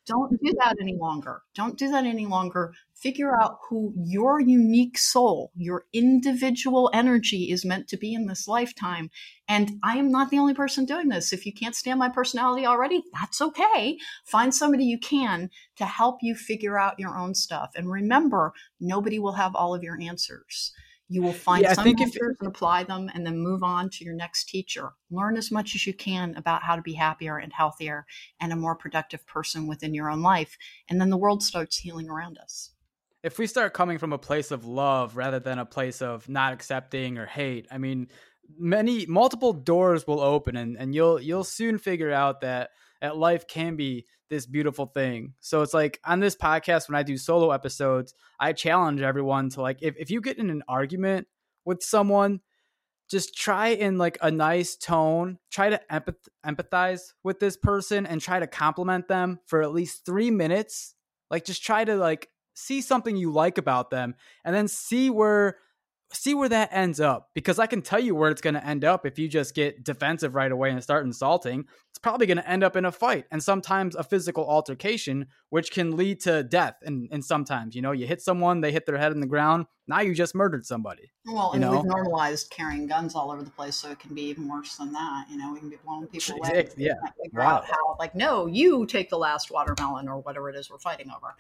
Don't do that any longer. Don't do that any longer. Figure out who your unique soul, your individual energy is meant to be in this lifetime. And I am not the only person doing this. If you can't stand my personality already, that's okay. Find somebody you can to help you figure out your own stuff. And remember, nobody will have all of your answers You will find Yeah, some answers and apply them and then move on to your next teacher. Learn as much as you can about how to be happier and healthier and a more productive person within your own life. And then the world starts healing around us. if we start coming from a place of love rather than a place of not accepting or hate, I mean, many multiple doors will open and, and you'll you'll soon figure out that that life can be this beautiful thing. So it's like on this podcast, when I do solo episodes, I challenge everyone to like, if, if you get in an argument with someone, just try in like a nice tone, try to empath- empathize with this person and try to compliment them for at least three minutes. Like, just try to like see something you like about them and then see where see where that ends up because I can tell you where it's going to end up if you just get defensive right away and start insulting. It's probably going to end up in a fight and sometimes a physical altercation, which can lead to death. And, and sometimes, you know, you hit someone, they hit their head in the ground. Now you just murdered somebody. Well, and know? we've normalized carrying guns all over the place, so it can be even worse than that. You know, we can be blowing people away. Yeah. Wow. how like no you take the last watermelon or whatever it is we're fighting over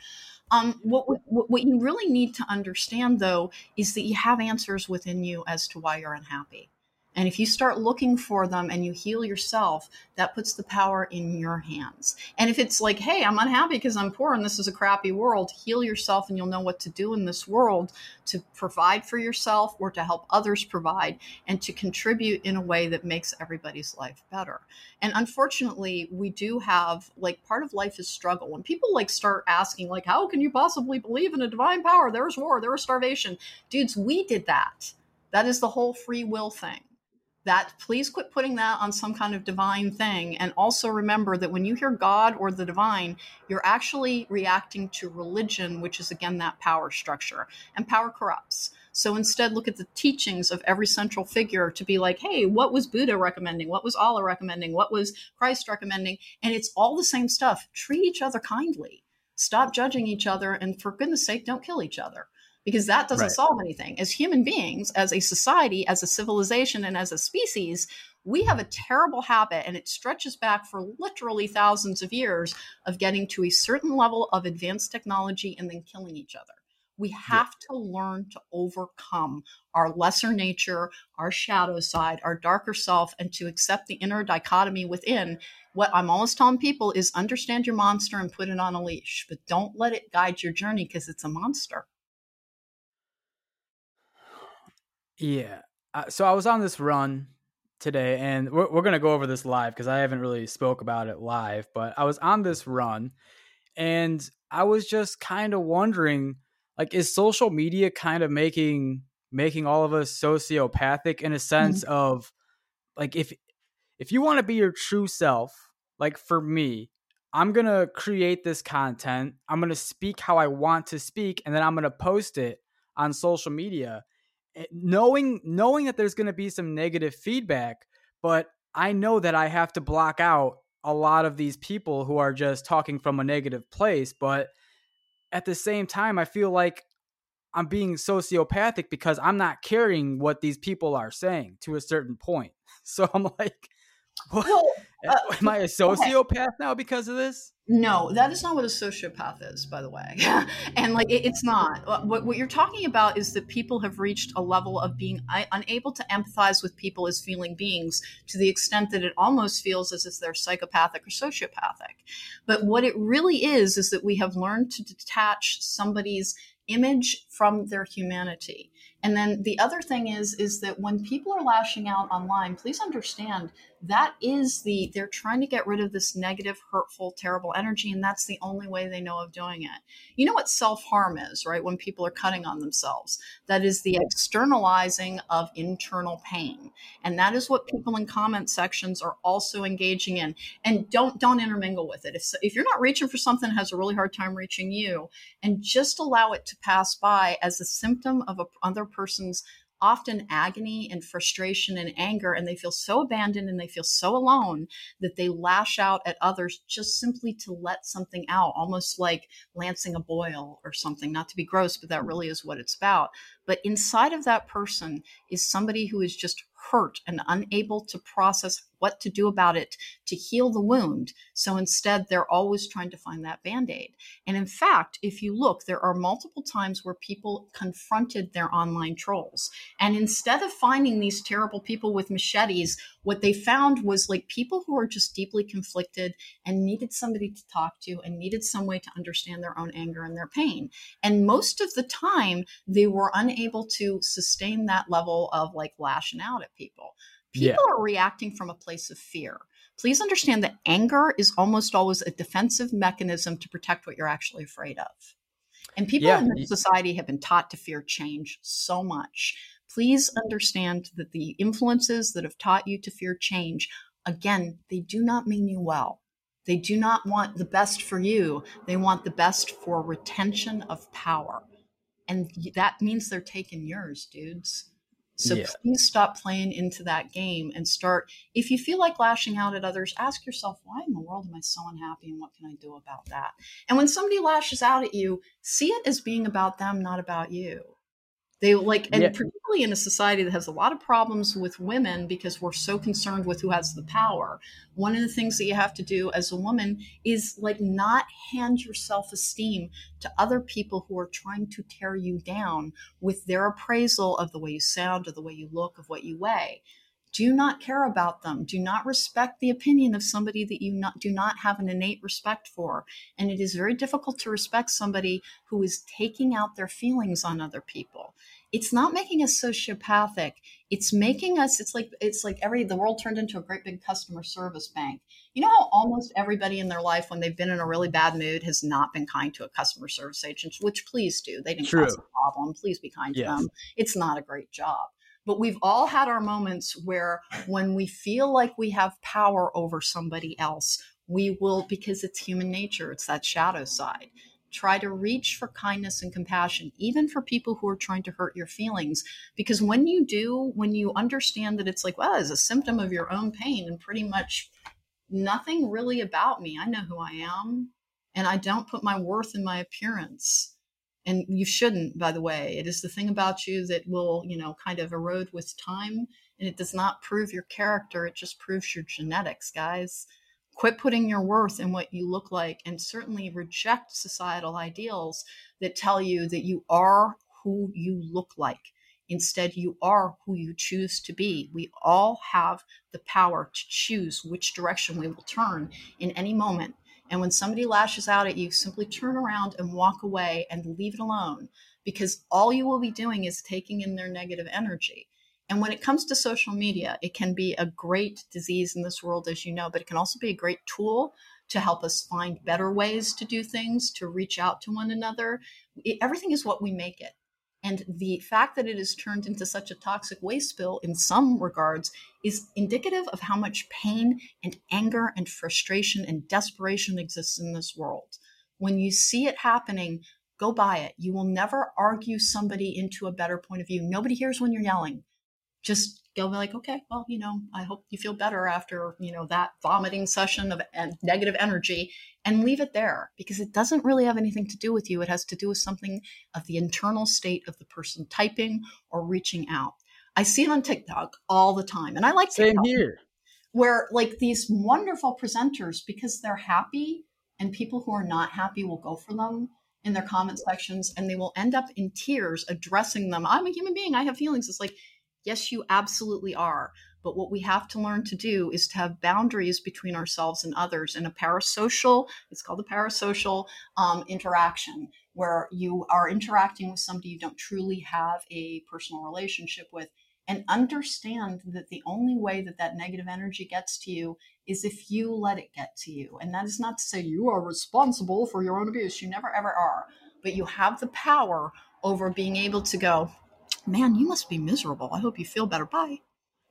um, what, we- what what you really need to understand though is that you have answers within you as to why you're unhappy and if you start looking for them and you heal yourself that puts the power in your hands. And if it's like hey i'm unhappy because i'm poor and this is a crappy world heal yourself and you'll know what to do in this world to provide for yourself or to help others provide and to contribute in a way that makes everybody's life better. And unfortunately we do have like part of life is struggle. When people like start asking like how can you possibly believe in a divine power? There's war. There was starvation. Dudes we did that. That is the whole free will thing that please quit putting that on some kind of divine thing and also remember that when you hear god or the divine you're actually reacting to religion which is again that power structure and power corrupts so instead, look at the teachings of every central figure to be like, hey, what was Buddha recommending? What was Allah recommending? What was Christ recommending? And it's all the same stuff. Treat each other kindly. Stop judging each other. And for goodness sake, don't kill each other because that doesn't Right. solve anything. As human beings, as a society, as a civilization, and as a species, we have a terrible habit, and it stretches back for literally thousands of years of getting to a certain level of advanced technology and then killing each other. We have to learn to overcome our lesser nature, our shadow side, our darker self, and to accept the inner dichotomy within. What I'm always telling people is understand your monster and put it on a leash, but don't let it guide your journey because it's a monster. Yeah. Uh, so I was on this run today, and we're, we're gonna go over this live because I haven't really spoke about it live. But I was on this run, and I was just kind of wondering, like, is social media kind of making making all of us sociopathic in a sense of, like, if if you want to be your true self, like for me, I'm gonna create this content. I'm gonna speak how I want to speak, and then I'm gonna post it on social media Eh, knowing knowing that there's going to be some negative feedback but i know that i have to block out a lot of these people who are just talking from a negative place but at the same time i feel like i'm being sociopathic because i'm not caring what these people are saying to a certain point so i'm like what? Well, uh, am i a sociopath now because of this No, that is not what a sociopath is, by the way. and like, it, it's not. What, what you're talking about is that people have reached a level of being unable to empathize with people as feeling beings to the extent that it almost feels as if they're psychopathic or sociopathic. But what it really is, is that we have learned to detach somebody's image from their humanity. And then the other thing is is that when people are lashing out online, please understand that is the they're trying to get rid of this negative, hurtful, terrible energy and that's the only way they know of doing it. You know what self-harm is, right? When people are cutting on themselves. That is the externalizing of internal pain. And that is what people in comment sections are also engaging in. And don't don't intermingle with it. If if you're not reaching for something has a really hard time reaching you, and just allow it to pass by as a symptom of a other person's often agony and frustration and anger and they feel so abandoned and they feel so alone that they lash out at others just simply to let something out almost like lancing a boil or something not to be gross but that really is what it's about. But inside of that person is somebody who is just hurt and unable to process what to do about it to heal the wound. So instead, they're always trying to find that band aid. And in fact, if you look, there are multiple times where people confronted their online trolls. And instead of finding these terrible people with machetes, what they found was like people who are just deeply conflicted and needed somebody to talk to and needed some way to understand their own anger and their pain. And most of the time, they were unable to sustain that level of like lashing out at people. People yeah. are reacting from a place of fear. Please understand that anger is almost always a defensive mechanism to protect what you're actually afraid of. And people yeah. in this society have been taught to fear change so much. Please understand that the influences that have taught you to fear change, again, they do not mean you well. They do not want the best for you. They want the best for retention of power. And that means they're taking yours, dudes. So yeah. please stop playing into that game and start. If you feel like lashing out at others, ask yourself, why in the world am I so unhappy and what can I do about that? And when somebody lashes out at you, see it as being about them, not about you. They like, and yeah. particularly in a society that has a lot of problems with women because we're so concerned with who has the power. One of the things that you have to do as a woman is like not hand your self esteem to other people who are trying to tear you down with their appraisal of the way you sound, of the way you look, of what you weigh do not care about them. Do not respect the opinion of somebody that you not, do not have an innate respect for. And it is very difficult to respect somebody who is taking out their feelings on other people. It's not making us sociopathic. It's making us it's like it's like every the world turned into a great big customer service bank. You know how almost everybody in their life when they've been in a really bad mood has not been kind to a customer service agent which please do. They didn't True. cause a problem. Please be kind to them. It's not a great job but we've all had our moments where when we feel like we have power over somebody else, we will, because it's human nature, it's that shadow side. Try to reach for kindness and compassion, even for people who are trying to hurt your feelings. Because when you do, when you understand that it's like, well, it's a symptom of your own pain and pretty much nothing really about me. I know who I am, and I don't put my worth in my appearance and you shouldn't by the way. It is the thing about you that will you know kind of erode with time and it does not prove your character it just proves your genetics guys. Quit putting your worth in what you look like and certainly reject societal ideals that tell you that you are who you look like. Instead you are who you choose to be. We all have the power to choose which direction we will turn in any moment and when somebody lashes out at you, simply turn around and walk away and leave it alone because all you will be doing is taking in their negative energy. And when it comes to social media, it can be a great disease in this world, as you know, but it can also be a great tool to help us find better ways to do things, to reach out to one another. It, everything is what we make it. And the fact that it is turned into such a toxic waste spill in some regards is indicative of how much pain and anger and frustration and desperation exists in this world. When you see it happening, go by it. You will never argue somebody into a better point of view. Nobody hears when you're yelling. Just go be like, okay, well, you know, I hope you feel better after, you know, that vomiting session of negative energy and leave it there because it doesn't really have anything to do with you. It has to do with something of the internal state of the person typing or reaching out. I see it on TikTok all the time and I like Same TikTok. here. Where like these wonderful presenters, because they're happy and people who are not happy will go for them in their comment sections and they will end up in tears addressing them. I'm a human being. I have feelings. It's like, Yes, you absolutely are. But what we have to learn to do is to have boundaries between ourselves and others in a parasocial, it's called a parasocial um, interaction, where you are interacting with somebody you don't truly have a personal relationship with. And understand that the only way that that negative energy gets to you is if you let it get to you. And that is not to say you are responsible for your own abuse. You never, ever are. But you have the power over being able to go, man, you must be miserable. I hope you feel better. Bye.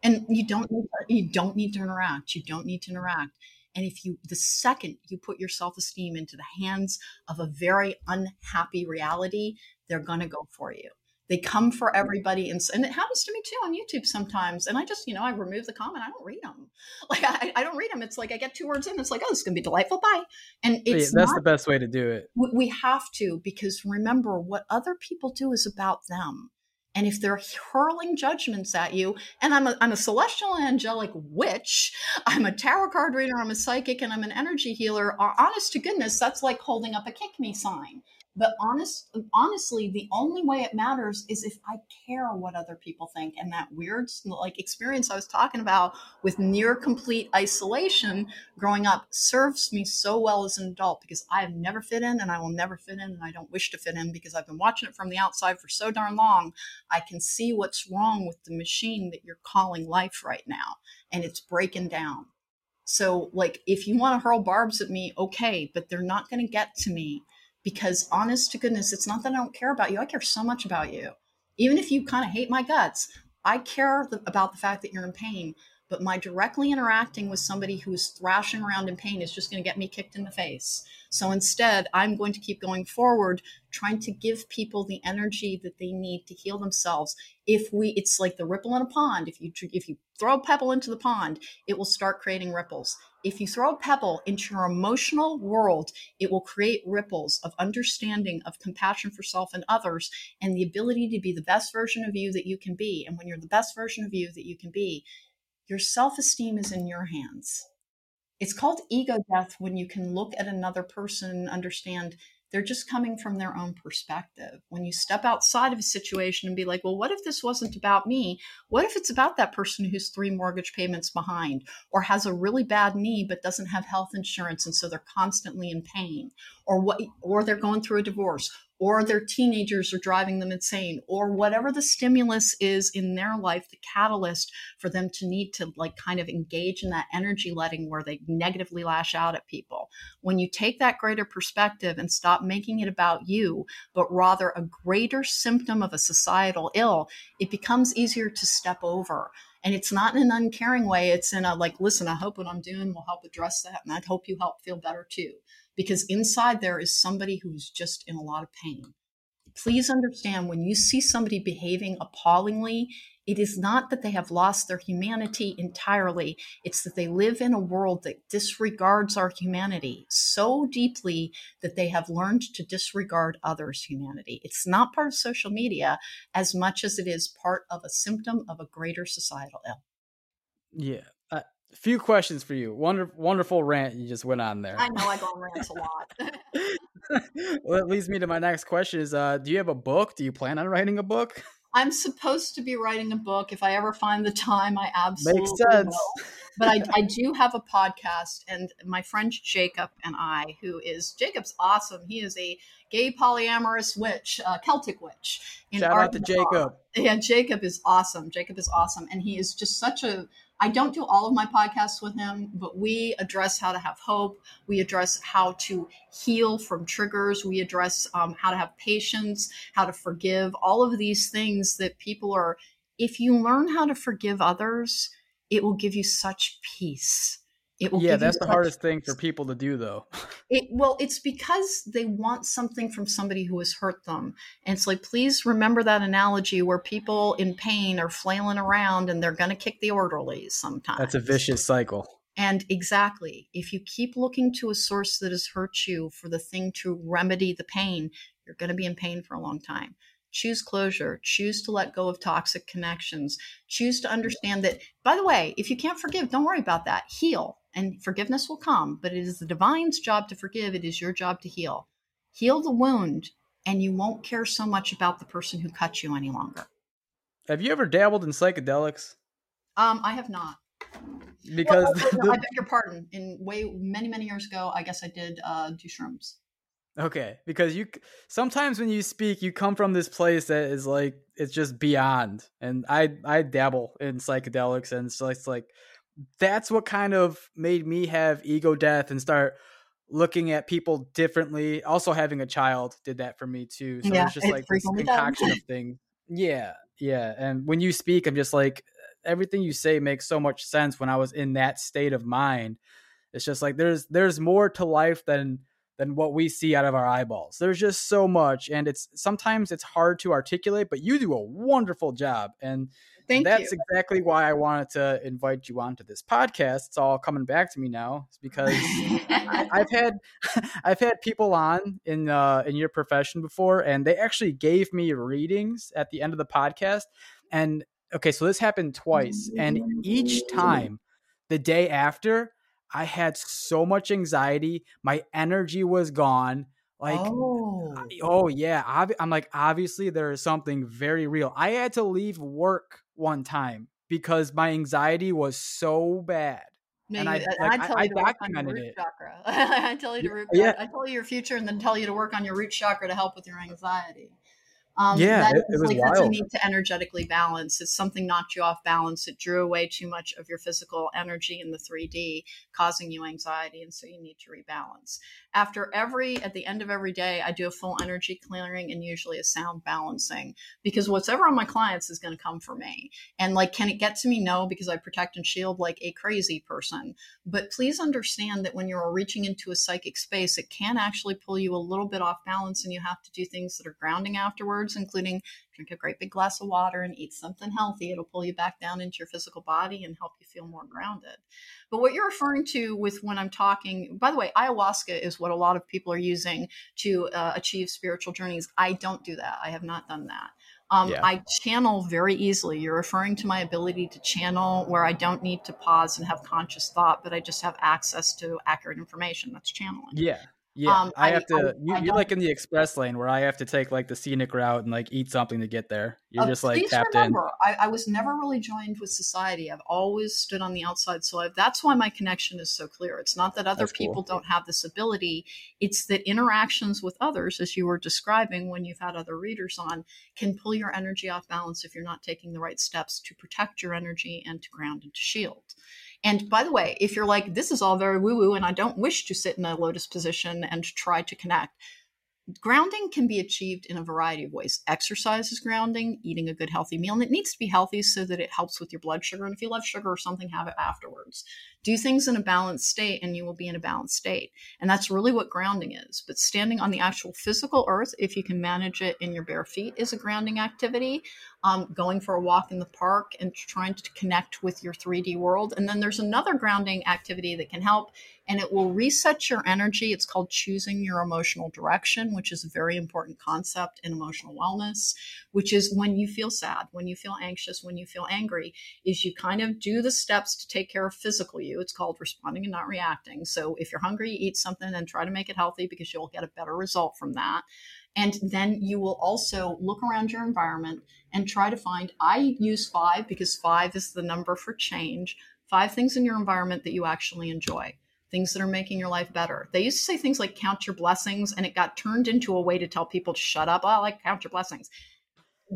And you don't need to, you don't need to interact. You don't need to interact. And if you the second you put your self-esteem into the hands of a very unhappy reality, they're gonna go for you. They come for everybody, and, and it happens to me too on YouTube sometimes. And I just, you know, I remove the comment. I don't read them. Like I, I don't read them. It's like I get two words in. It's like, oh, this is gonna be delightful. Bye. And it's that's not, the best way to do it. We have to because remember, what other people do is about them And if they're hurling judgments at you, and I'm a, I'm a celestial angelic witch, I'm a tarot card reader, I'm a psychic, and I'm an energy healer, uh, honest to goodness, that's like holding up a kick me sign. But honest, honestly, the only way it matters is if I care what other people think. And that weird like experience I was talking about with near complete isolation growing up serves me so well as an adult because I have never fit in and I will never fit in and I don't wish to fit in because I've been watching it from the outside for so darn long. I can see what's wrong with the machine that you're calling life right now and it's breaking down. So, like, if you want to hurl barbs at me, okay, but they're not going to get to me because honest to goodness, it's not that I don't care about you. I care so much about you. Even if you kind of hate my guts, I care about the fact that you're in pain. But my directly interacting with somebody who is thrashing around in pain is just going to get me kicked in the face. So instead, I'm going to keep going forward, trying to give people the energy that they need to heal themselves. If we, it's like the ripple in a pond. If you if you throw a pebble into the pond, it will start creating ripples. If you throw a pebble into your emotional world, it will create ripples of understanding, of compassion for self and others, and the ability to be the best version of you that you can be. And when you're the best version of you that you can be, your self esteem is in your hands it's called ego death when you can look at another person and understand they're just coming from their own perspective. When you step outside of a situation and be like, well, what if this wasn't about me? What if it's about that person who's three mortgage payments behind or has a really bad knee but doesn't have health insurance and so they're constantly in pain? Or what or they're going through a divorce or their teenagers are driving them insane or whatever the stimulus is in their life the catalyst for them to need to like kind of engage in that energy letting where they negatively lash out at people. When you take that greater perspective and stop making it about you but rather a greater symptom of a societal ill it becomes easier to step over. And it's not in an uncaring way it's in a like listen i hope what i'm doing will help address that and i hope you help feel better too because inside there is somebody who's just in a lot of pain. Please understand when you see somebody behaving appallingly, it is not that they have lost their humanity entirely. It's that they live in a world that disregards our humanity so deeply that they have learned to disregard others' humanity. It's not part of social media as much as it is part of a symptom of a greater societal ill. Yeah few questions for you. Wonder, wonderful rant you just went on there. I know I go on rants a lot. well, that leads me to my next question: Is uh, do you have a book? Do you plan on writing a book? I'm supposed to be writing a book. If I ever find the time, I absolutely Makes sense. will. But I, I do have a podcast, and my friend Jacob and I, who is Jacob's awesome. He is a gay polyamorous witch, uh, Celtic witch. Shout out to Jacob. Yeah, Jacob is awesome. Jacob is awesome, and he is just such a I don't do all of my podcasts with him, but we address how to have hope. We address how to heal from triggers. We address um, how to have patience, how to forgive, all of these things that people are, if you learn how to forgive others, it will give you such peace. It will yeah, that's the hardest thing for people to do, though. It well, it's because they want something from somebody who has hurt them, and it's like, please remember that analogy where people in pain are flailing around and they're going to kick the orderlies sometimes. That's a vicious cycle. And exactly, if you keep looking to a source that has hurt you for the thing to remedy the pain, you're going to be in pain for a long time. Choose closure. Choose to let go of toxic connections. Choose to understand that, by the way, if you can't forgive, don't worry about that. Heal and forgiveness will come, but it is the divine's job to forgive. It is your job to heal. Heal the wound, and you won't care so much about the person who cut you any longer. Have you ever dabbled in psychedelics? Um, I have not. Because well, the, I beg your pardon. In way many many years ago, I guess I did uh, do shrooms. Okay, because you sometimes when you speak, you come from this place that is like it's just beyond, and I I dabble in psychedelics, and so it's like that's what kind of made me have ego death and start looking at people differently. Also, having a child did that for me too. So yeah, it's just like this concoction of things. Yeah, yeah. And when you speak, I'm just like everything you say makes so much sense. When I was in that state of mind, it's just like there's there's more to life than than what we see out of our eyeballs. There's just so much, and it's sometimes it's hard to articulate, but you do a wonderful job. And Thank that's you. exactly why I wanted to invite you onto this podcast. It's all coming back to me now. It's because I, I've had I've had people on in uh, in your profession before, and they actually gave me readings at the end of the podcast. And okay, so this happened twice, and each time, the day after, I had so much anxiety. My energy was gone. Like, oh. I- oh yeah, ob- I'm like, obviously there is something very real. I had to leave work one time because my anxiety was so bad. No, and you- I, like, I, tell I- I work on your documented it. chakra. I tell you to root, Yeah. I tell you your future, and then tell you to work on your root chakra to help with your anxiety. Um, Yeah, that it- is it was like that's a need to energetically balance. It's something knocked you off balance. It drew away too much of your physical energy in the 3D, causing you anxiety, and so you need to rebalance. After every, at the end of every day, I do a full energy clearing and usually a sound balancing because whatever on my clients is going to come for me. And like, can it get to me? No, because I protect and shield like a crazy person. But please understand that when you're reaching into a psychic space, it can actually pull you a little bit off balance, and you have to do things that are grounding afterwards, including drink a great big glass of water and eat something healthy. It'll pull you back down into your physical body and help you feel more grounded. But what you're referring to with when I'm talking, by the way, ayahuasca is what a lot of people are using to uh, achieve spiritual journeys. I don't do that. I have not done that. Um, Yeah. I channel very easily. You're referring to my ability to channel where I don't need to pause and have conscious thought, but I just have access to accurate information. That's channeling. Yeah. Yeah, Um, I I- have to. I- you, I you're like in the express lane where I have to take like the scenic route and like eat something to get there. You're Uh, just like please tapped remember, I, I was never really joined with society. I've always stood on the outside. So I've, that's why my connection is so clear. It's not that other That's cool. people don't have this ability. It's that interactions with others, as you were describing when you've had other readers on, can pull your energy off balance if you're not taking the right steps to protect your energy and to ground and to shield. And by the way, if you're like, this is all very woo woo and I don't wish to sit in a lotus position and try to connect, grounding can be achieved in a variety of ways. Exercise is grounding, eating a good healthy meal, and it needs to be healthy so that it helps with your blood sugar. And if you love sugar or something, have it afterwards. Do things in a balanced state, and you will be in a balanced state. And that's really what grounding is. But standing on the actual physical earth, if you can manage it in your bare feet, is a grounding activity. Um, going for a walk in the park and trying to connect with your 3D world. And then there's another grounding activity that can help and it will reset your energy. It's called choosing your emotional direction, which is a very important concept in emotional wellness, which is when you feel sad, when you feel anxious, when you feel angry, is you kind of do the steps to take care of physical you. It's called responding and not reacting. So if you're hungry, eat something and try to make it healthy because you'll get a better result from that. And then you will also look around your environment and try to find, I use five because five is the number for change, five things in your environment that you actually enjoy things that are making your life better. They used to say things like count your blessings, and it got turned into a way to tell people to shut up. Oh, I like count your blessings.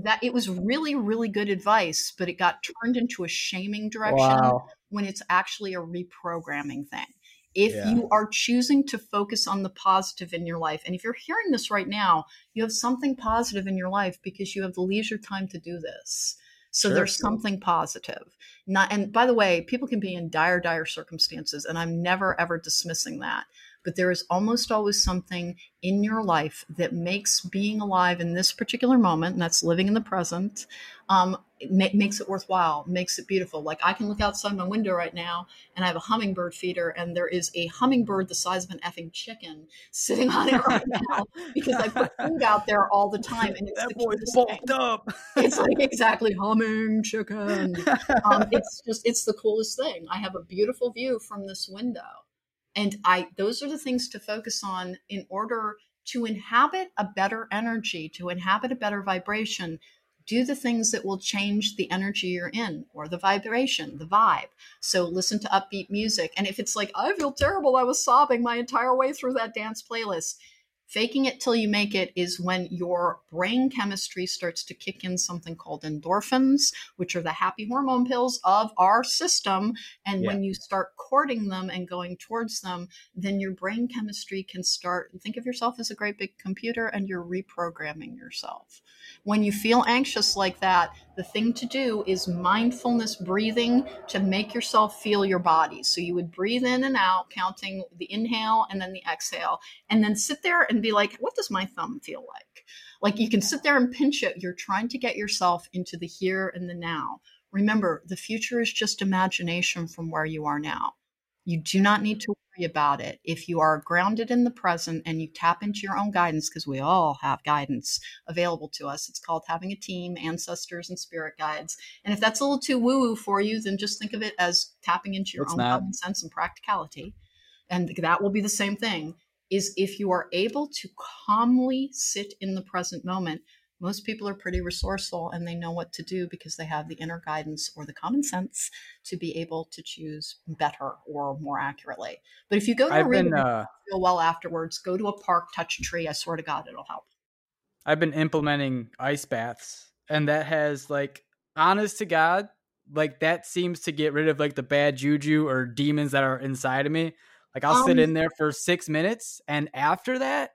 That it was really, really good advice, but it got turned into a shaming direction Wow. when it's actually a reprogramming thing. If Yeah. you are choosing to focus on the positive in your life, and if you're hearing this right now, you have something positive in your life because you have the leisure time to do this. So Sure. there's something positive. Not and by the way, people can be in dire, dire circumstances, and I'm never ever dismissing that. But there is almost always something in your life that makes being alive in this particular moment, and that's living in the present, um, it ma- makes it worthwhile, makes it beautiful. Like I can look outside my window right now, and I have a hummingbird feeder, and there is a hummingbird the size of an effing chicken sitting on it right now because I put food out there all the time, and it's that the boy's bulked up. it's like exactly humming chicken. Um, it's just it's the coolest thing. I have a beautiful view from this window, and I those are the things to focus on in order to inhabit a better energy, to inhabit a better vibration. Do the things that will change the energy you're in or the vibration, the vibe. So listen to upbeat music. And if it's like, I feel terrible, I was sobbing my entire way through that dance playlist, Faking it till you make it is when your brain chemistry starts to kick in something called endorphins, which are the happy hormone pills of our system. And yeah. when you start courting them and going towards them, then your brain chemistry can start. Think of yourself as a great big computer and you're reprogramming yourself. When you feel anxious like that, the thing to do is mindfulness breathing to make yourself feel your body. So you would breathe in and out, counting the inhale and then the exhale, and then sit there and be like, what does my thumb feel like? Like you can sit there and pinch it. You're trying to get yourself into the here and the now. Remember, the future is just imagination from where you are now. You do not need mm-hmm. to worry about it. If you are grounded in the present and you tap into your own guidance, because we all have guidance available to us, it's called having a team, ancestors, and spirit guides. And if that's a little too woo woo for you, then just think of it as tapping into your it's own not. common sense and practicality. And that will be the same thing is if you are able to calmly sit in the present moment, most people are pretty resourceful and they know what to do because they have the inner guidance or the common sense to be able to choose better or more accurately. But if you go to I've a been, uh, feel well afterwards, go to a park, touch a tree. I swear to God, it'll help. I've been implementing ice baths, and that has like, honest to God, like that seems to get rid of like the bad juju or demons that are inside of me. Like I'll um, sit in there for six minutes, and after that,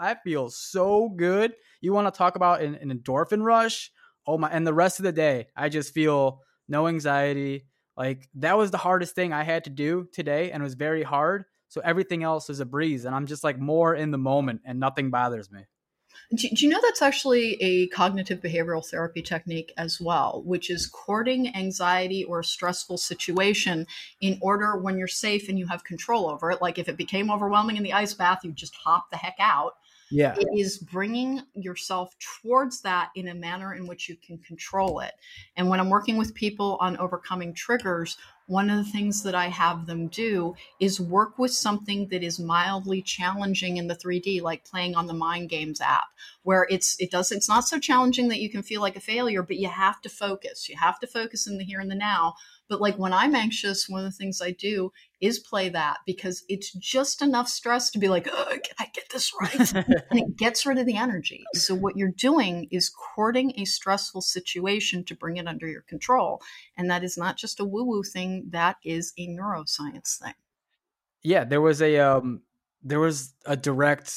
I feel so good. You want to talk about an, an endorphin rush? Oh my! And the rest of the day, I just feel no anxiety. Like that was the hardest thing I had to do today, and it was very hard. So everything else is a breeze, and I'm just like more in the moment, and nothing bothers me. Do, do, you know that's actually a cognitive behavioral therapy technique as well, which is courting anxiety or a stressful situation in order when you're safe and you have control over it. Like if it became overwhelming in the ice bath, you just hop the heck out. Yeah. It is bringing yourself towards that in a manner in which you can control it. And when I'm working with people on overcoming triggers, one of the things that I have them do is work with something that is mildly challenging in the 3D, like playing on the Mind Games app, where it's it does it's not so challenging that you can feel like a failure, but you have to focus. You have to focus in the here and the now. But like when I'm anxious, one of the things I do is play that because it's just enough stress to be like, oh, can I get this right? and it gets rid of the energy. So what you're doing is courting a stressful situation to bring it under your control. And that is not just a woo-woo thing, that is a neuroscience thing. Yeah, there was a um there was a direct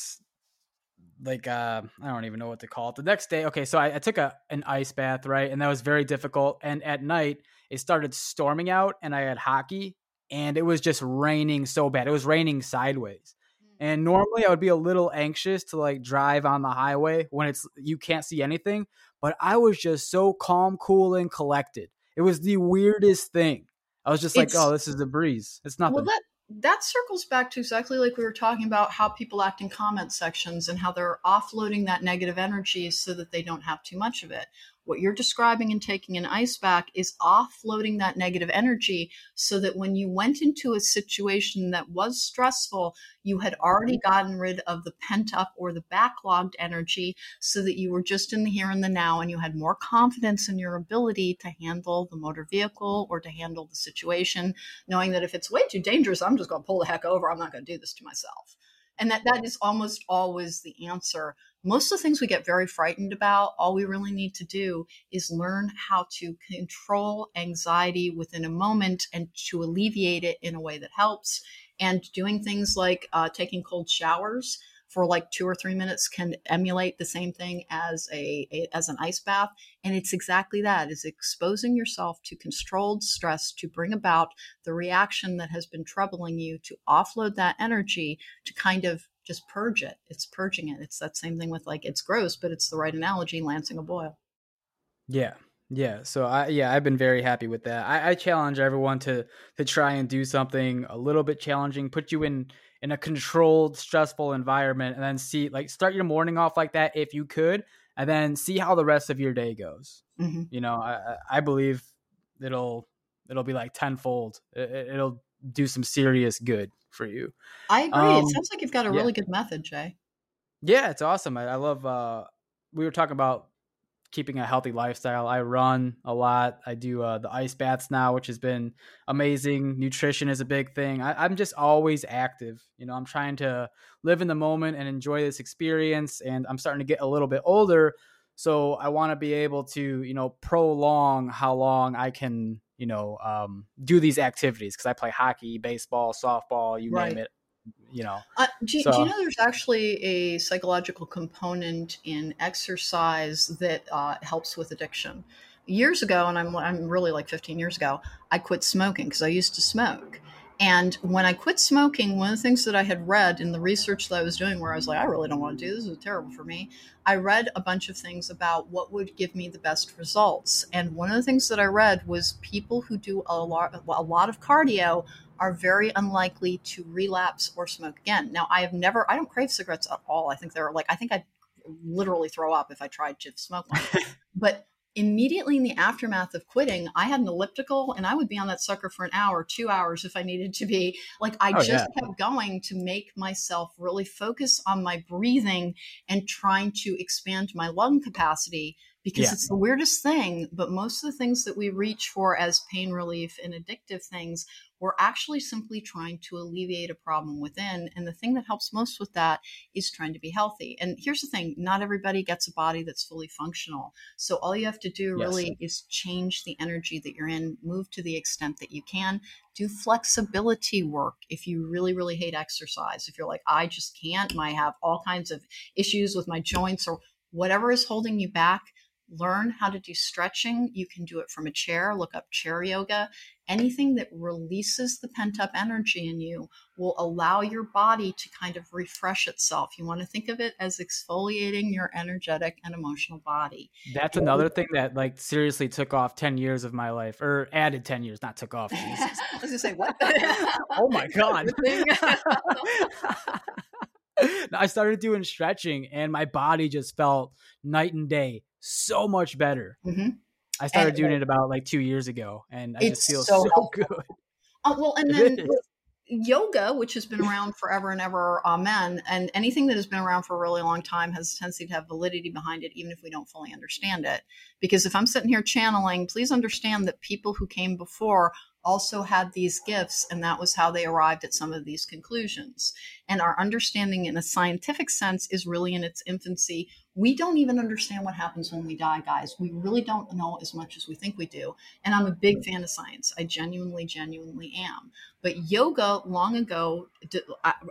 like uh I don't even know what to call it. The next day, okay, so I, I took a an ice bath, right? And that was very difficult. And at night it started storming out and I had hockey and it was just raining so bad. It was raining sideways. Mm. And normally I would be a little anxious to like drive on the highway when it's you can't see anything, but I was just so calm, cool and collected. It was the weirdest thing. I was just it's, like, "Oh, this is the breeze. It's nothing." Well, that that circles back to exactly like we were talking about how people act in comment sections and how they're offloading that negative energy so that they don't have too much of it. What you're describing and taking an ice bath is offloading that negative energy so that when you went into a situation that was stressful, you had already gotten rid of the pent up or the backlogged energy so that you were just in the here and the now and you had more confidence in your ability to handle the motor vehicle or to handle the situation, knowing that if it's way too dangerous, I'm just going to pull the heck over. I'm not going to do this to myself and that that is almost always the answer most of the things we get very frightened about all we really need to do is learn how to control anxiety within a moment and to alleviate it in a way that helps. And doing things like uh, taking cold showers for like two or three minutes can emulate the same thing as a, a, as an ice bath. And it's exactly that is exposing yourself to controlled stress to bring about the reaction that has been troubling you to offload that energy to kind of just purge it it's purging it it's that same thing with like it's gross but it's the right analogy lancing a boil yeah yeah, so I yeah I've been very happy with that. I, I, challenge everyone to to try and do something a little bit challenging, put you in in a controlled, stressful environment, and then see like start your morning off like that if you could, and then see how the rest of your day goes. Mm-hmm. You know, I, I believe it'll it'll be like tenfold. It, will do some serious good for you. I agree. Um, it sounds like you've got a really yeah. good method, Jay. Yeah, it's awesome. I, I love. uh We were talking about keeping a healthy lifestyle. I run a lot. I do uh, the ice baths now, which has been amazing. Nutrition is a big thing. I, I'm just always active. You know, I'm trying to live in the moment and enjoy this experience. And I'm starting to get a little bit older, so I want to be able to, you know, prolong how long I can, you know, um, do these activities because I play hockey, baseball, softball, you Right. name it. You know, Uh, do, do you know there's actually a psychological component in exercise that uh, helps with addiction? Years ago, and I'm, I'm really like 15 years ago, I quit smoking because I used to smoke. And when I quit smoking, one of the things that I had read in the research that I was doing, where I was like, I really don't want to do this, is terrible for me. I read a bunch of things about what would give me the best results. And one of the things that I read was people who do a lot, a lot of cardio are very unlikely to relapse or smoke again. Now, I have never, I don't crave cigarettes at all. I think they're like, I think I'd literally throw up if I tried to smoke one. but immediately in the aftermath of quitting, I had an elliptical and I would be on that sucker for an hour, two hours if I needed to be. Like, I Oh, just yeah. kept going to make myself really focus on my breathing and trying to expand my lung capacity because Yeah. it's the weirdest thing. But most of the things that we reach for as pain relief and addictive things we're actually simply trying to alleviate a problem within. And the thing that helps most with that is trying to be healthy. And here's the thing not everybody gets a body that's fully functional. So all you have to do Yes. really is change the energy that you're in, move to the extent that you can, do flexibility work if you really, really hate exercise. If you're like, I just can't, I have all kinds of issues with my joints or whatever is holding you back. Learn how to do stretching. You can do it from a chair. Look up chair yoga anything that releases the pent up energy in you will allow your body to kind of refresh itself. You want to think of it as exfoliating your energetic and emotional body. that's another thing that like seriously took off 10 years of my life or added 10 years, not took off. Jesus. I was gonna say what? oh my god. I started doing stretching and my body just felt night and day so much better. Mhm. I started And, doing it about like two years ago and I just feel so so, good. Oh, well, and then yoga, which has been around forever and ever, amen. And anything that has been around for a really long time has a tendency to have validity behind it, even if we don't fully understand it. Because if I'm sitting here channeling, please understand that people who came before also had these gifts, and that was how they arrived at some of these conclusions. And our understanding in a scientific sense is really in its infancy. We don't even understand what happens when we die, guys. We really don't know as much as we think we do. And I'm a big mm. fan of science. I genuinely, genuinely am. But yoga long ago d-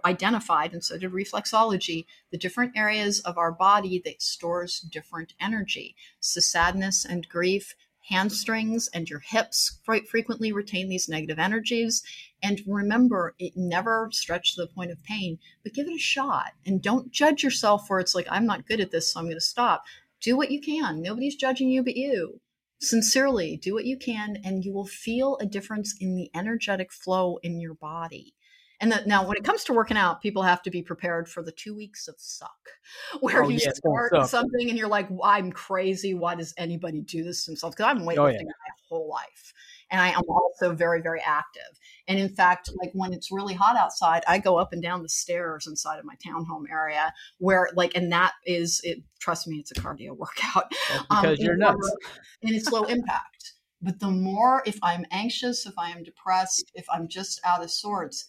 identified, and so did reflexology, the different areas of our body that stores different energy. So sadness and grief, hamstrings and your hips quite frequently retain these negative energies. And remember, it never stretch to the point of pain, but give it a shot. And don't judge yourself where it's like, I'm not good at this, so I'm going to stop. Do what you can. Nobody's judging you but you sincerely do what you can and you will feel a difference in the energetic flow in your body and that now when it comes to working out people have to be prepared for the two weeks of suck where Oh, you yeah, start something and you're like i'm crazy why does anybody do this to themselves because i've been weightlifting Oh, yeah. my whole life and i am also very very active and in fact like when it's really hot outside i go up and down the stairs inside of my townhome area where like and that is it trust me it's a cardio workout That's um, because you're in nuts. and it's low impact. But the more, if I'm anxious, if I am depressed, if I'm just out of sorts,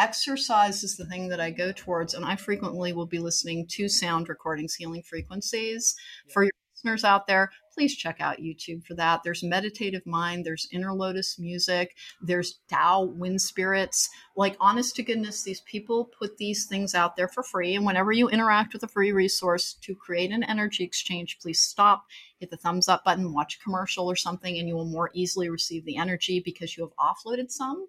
exercise is the thing that I go towards. And I frequently will be listening to sound recordings, healing frequencies. For your listeners out there, please check out YouTube for that. There's Meditative Mind, there's Inner Lotus Music, there's Tao Wind Spirits. Like, honest to goodness, these people put these things out there for free. And whenever you interact with a free resource to create an energy exchange, please stop hit the thumbs up button, watch a commercial or something, and you will more easily receive the energy because you have offloaded some.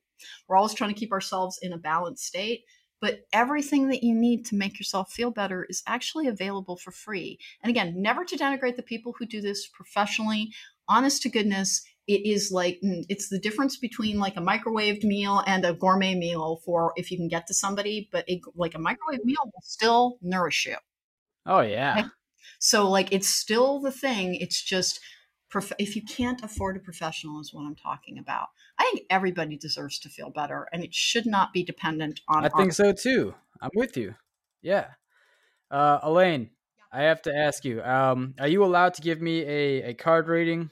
We're always trying to keep ourselves in a balanced state, but everything that you need to make yourself feel better is actually available for free. And again, never to denigrate the people who do this professionally. Honest to goodness, it is like mm, it's the difference between like a microwaved meal and a gourmet meal for if you can get to somebody, but a, like a microwave meal will still nourish you. Oh yeah. So like it's still the thing. It's just prof- if you can't afford a professional is what I'm talking about. I think everybody deserves to feel better, and it should not be dependent on. I think so too. I'm with you. Yeah. Uh Alane, I have to ask you, um, are you allowed to give me a, a card rating?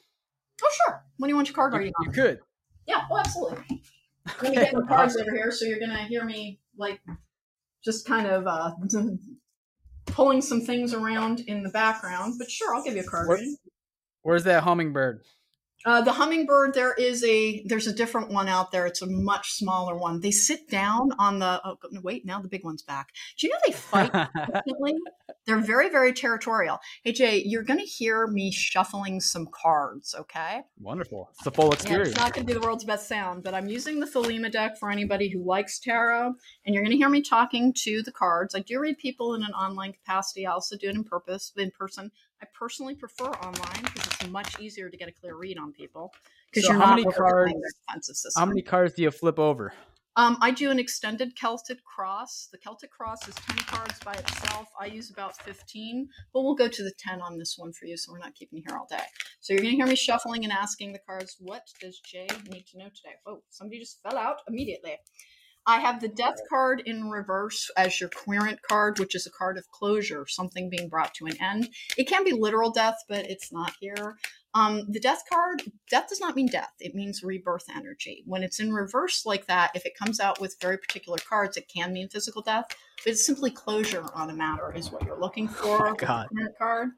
Oh, sure. when do you want your card You, rating you on? could. Yeah, oh, absolutely. Let me get my cards over here, so you're gonna hear me like just kind of uh, pulling some things around in the background. But sure, I'll give you a card What- rating. Where's that hummingbird? Uh, the hummingbird, there is a there's a different one out there. It's a much smaller one. They sit down on the. Oh, no, wait, now the big one's back. Do you know they fight? They're very very territorial. Hey Jay, you're gonna hear me shuffling some cards. Okay. Wonderful. It's the full Yeah, experience. it's not going to be the world's best sound, but I'm using the Thelema deck for anybody who likes tarot, and you're going to hear me talking to the cards. I do read people in an online capacity. I also do it in purpose in person. I personally prefer online because it's much easier to get a clear read on people because So you're how not many cards- their defensive system. How many cards do you flip over? Um, I do an extended Celtic cross. The Celtic cross is 10 cards by itself. I use about 15, but we'll go to the 10 on this one for you, so we're not keeping you here all day. So you're going to hear me shuffling and asking the cards, what does Jay need to know today? Oh, somebody just fell out immediately. I have the death card in reverse as your querent card, which is a card of closure, something being brought to an end. It can be literal death, but it's not here. Um, the death card, death does not mean death. It means rebirth energy. When it's in reverse like that, if it comes out with very particular cards, it can mean physical death. But it's simply closure on a matter is what you're looking for. Oh, God. card.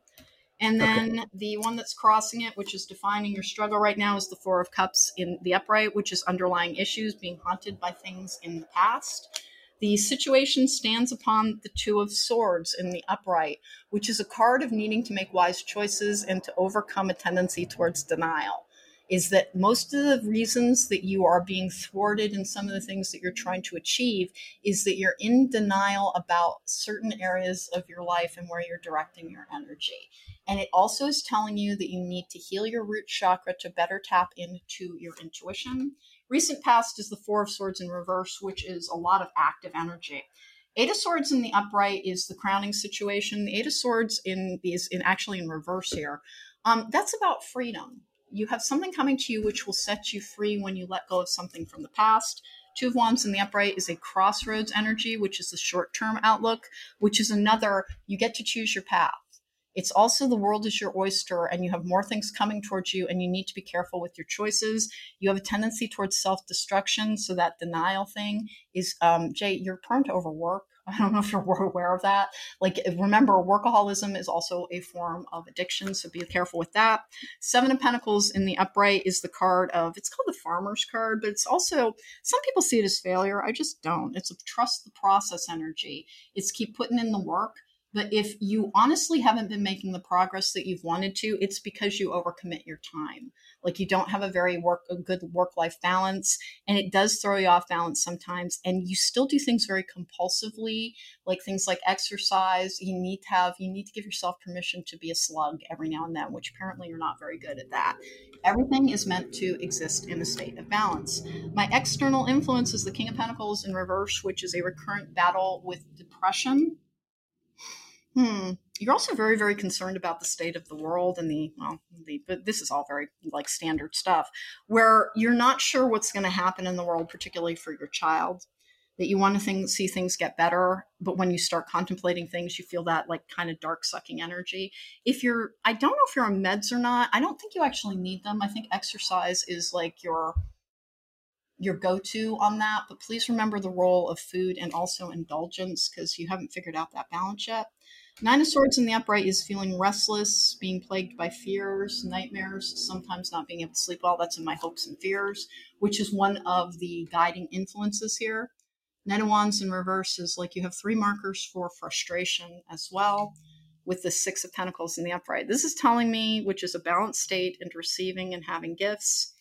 And then the one that's crossing it, which is defining your struggle right now, is the Four of Cups in the upright, which is underlying issues, being haunted by things in the past. The situation stands upon the Two of Swords in the upright, which is a card of needing to make wise choices and to overcome a tendency towards denial. Is that most of the reasons that you are being thwarted in some of the things that you're trying to achieve is that you're in denial about certain areas of your life and where you're directing your energy. And it also is telling you that you need to heal your root chakra to better tap into your intuition. Recent past is the Four of Swords in reverse, which is a lot of active energy. Eight of Swords in the upright is the crowning situation. The Eight of Swords in is in actually in reverse here. Um, that's about freedom. You have something coming to you which will set you free when you let go of something from the past. Two of Wands in the upright is a crossroads energy, which is the short term outlook, which is another you get to choose your path. It's also the world is your oyster, and you have more things coming towards you, and you need to be careful with your choices. You have a tendency towards self destruction, so that denial thing is, um, Jay, you're prone to overwork. I don't know if you're aware of that. Like, remember, workaholism is also a form of addiction, so be careful with that. Seven of Pentacles in the upright is the card of, it's called the Farmer's card, but it's also, some people see it as failure. I just don't. It's a trust the process energy, it's keep putting in the work. But if you honestly haven't been making the progress that you've wanted to, it's because you overcommit your time. Like you don't have a very work a good work life balance, and it does throw you off balance sometimes. And you still do things very compulsively, like things like exercise. You need to have you need to give yourself permission to be a slug every now and then, which apparently you're not very good at that. Everything is meant to exist in a state of balance. My external influence is the King of Pentacles in reverse, which is a recurrent battle with depression. Hmm. You're also very, very concerned about the state of the world and the well, the but this is all very like standard stuff, where you're not sure what's going to happen in the world, particularly for your child. That you want to think, see things get better, but when you start contemplating things, you feel that like kind of dark sucking energy. If you're, I don't know if you're on meds or not. I don't think you actually need them. I think exercise is like your your go-to on that but please remember the role of food and also indulgence because you haven't figured out that balance yet nine of swords in the upright is feeling restless being plagued by fears nightmares sometimes not being able to sleep well. That's in my hopes and fears which is one of the guiding influences here. Nine of wands in reverse is like you have three markers for frustration as well with the six of pentacles in the upright. This is telling me which is a balanced state and receiving and having gifts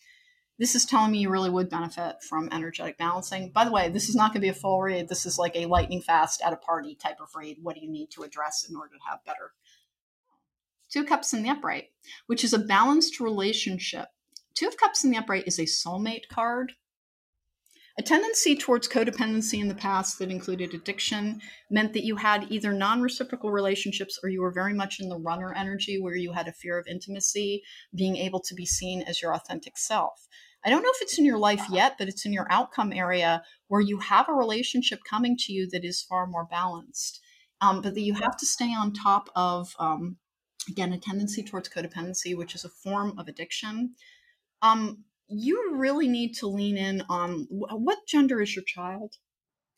this is telling me you really would benefit from energetic balancing. By the way, this is not going to be a full read. This is like a lightning fast at a party type of read. What do you need to address in order to have better? Two cups in the upright, which is a balanced relationship. Two of cups in the upright is a soulmate card. A tendency towards codependency in the past that included addiction meant that you had either non reciprocal relationships or you were very much in the runner energy where you had a fear of intimacy, being able to be seen as your authentic self. I don't know if it's in your life yet, but it's in your outcome area where you have a relationship coming to you that is far more balanced. Um, but that you have to stay on top of, um, again, a tendency towards codependency, which is a form of addiction. Um, you really need to lean in on what gender is your child?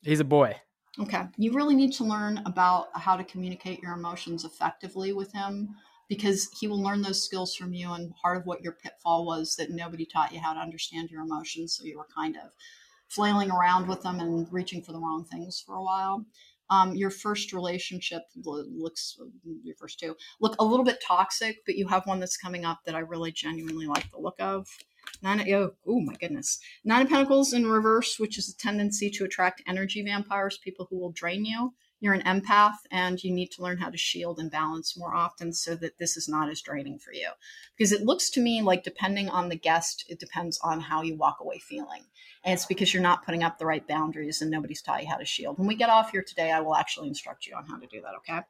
He's a boy. Okay. You really need to learn about how to communicate your emotions effectively with him because he will learn those skills from you. And part of what your pitfall was that nobody taught you how to understand your emotions. So you were kind of flailing around with them and reaching for the wrong things for a while. Um, your first relationship looks, your first two look a little bit toxic, but you have one that's coming up that I really genuinely like the look of. Nine, oh, oh my goodness. Nine of Pentacles in reverse, which is a tendency to attract energy vampires, people who will drain you. You're an empath and you need to learn how to shield and balance more often so that this is not as draining for you. Because it looks to me like, depending on the guest, it depends on how you walk away feeling. And it's because you're not putting up the right boundaries and nobody's taught you how to shield. When we get off here today, I will actually instruct you on how to do that, okay?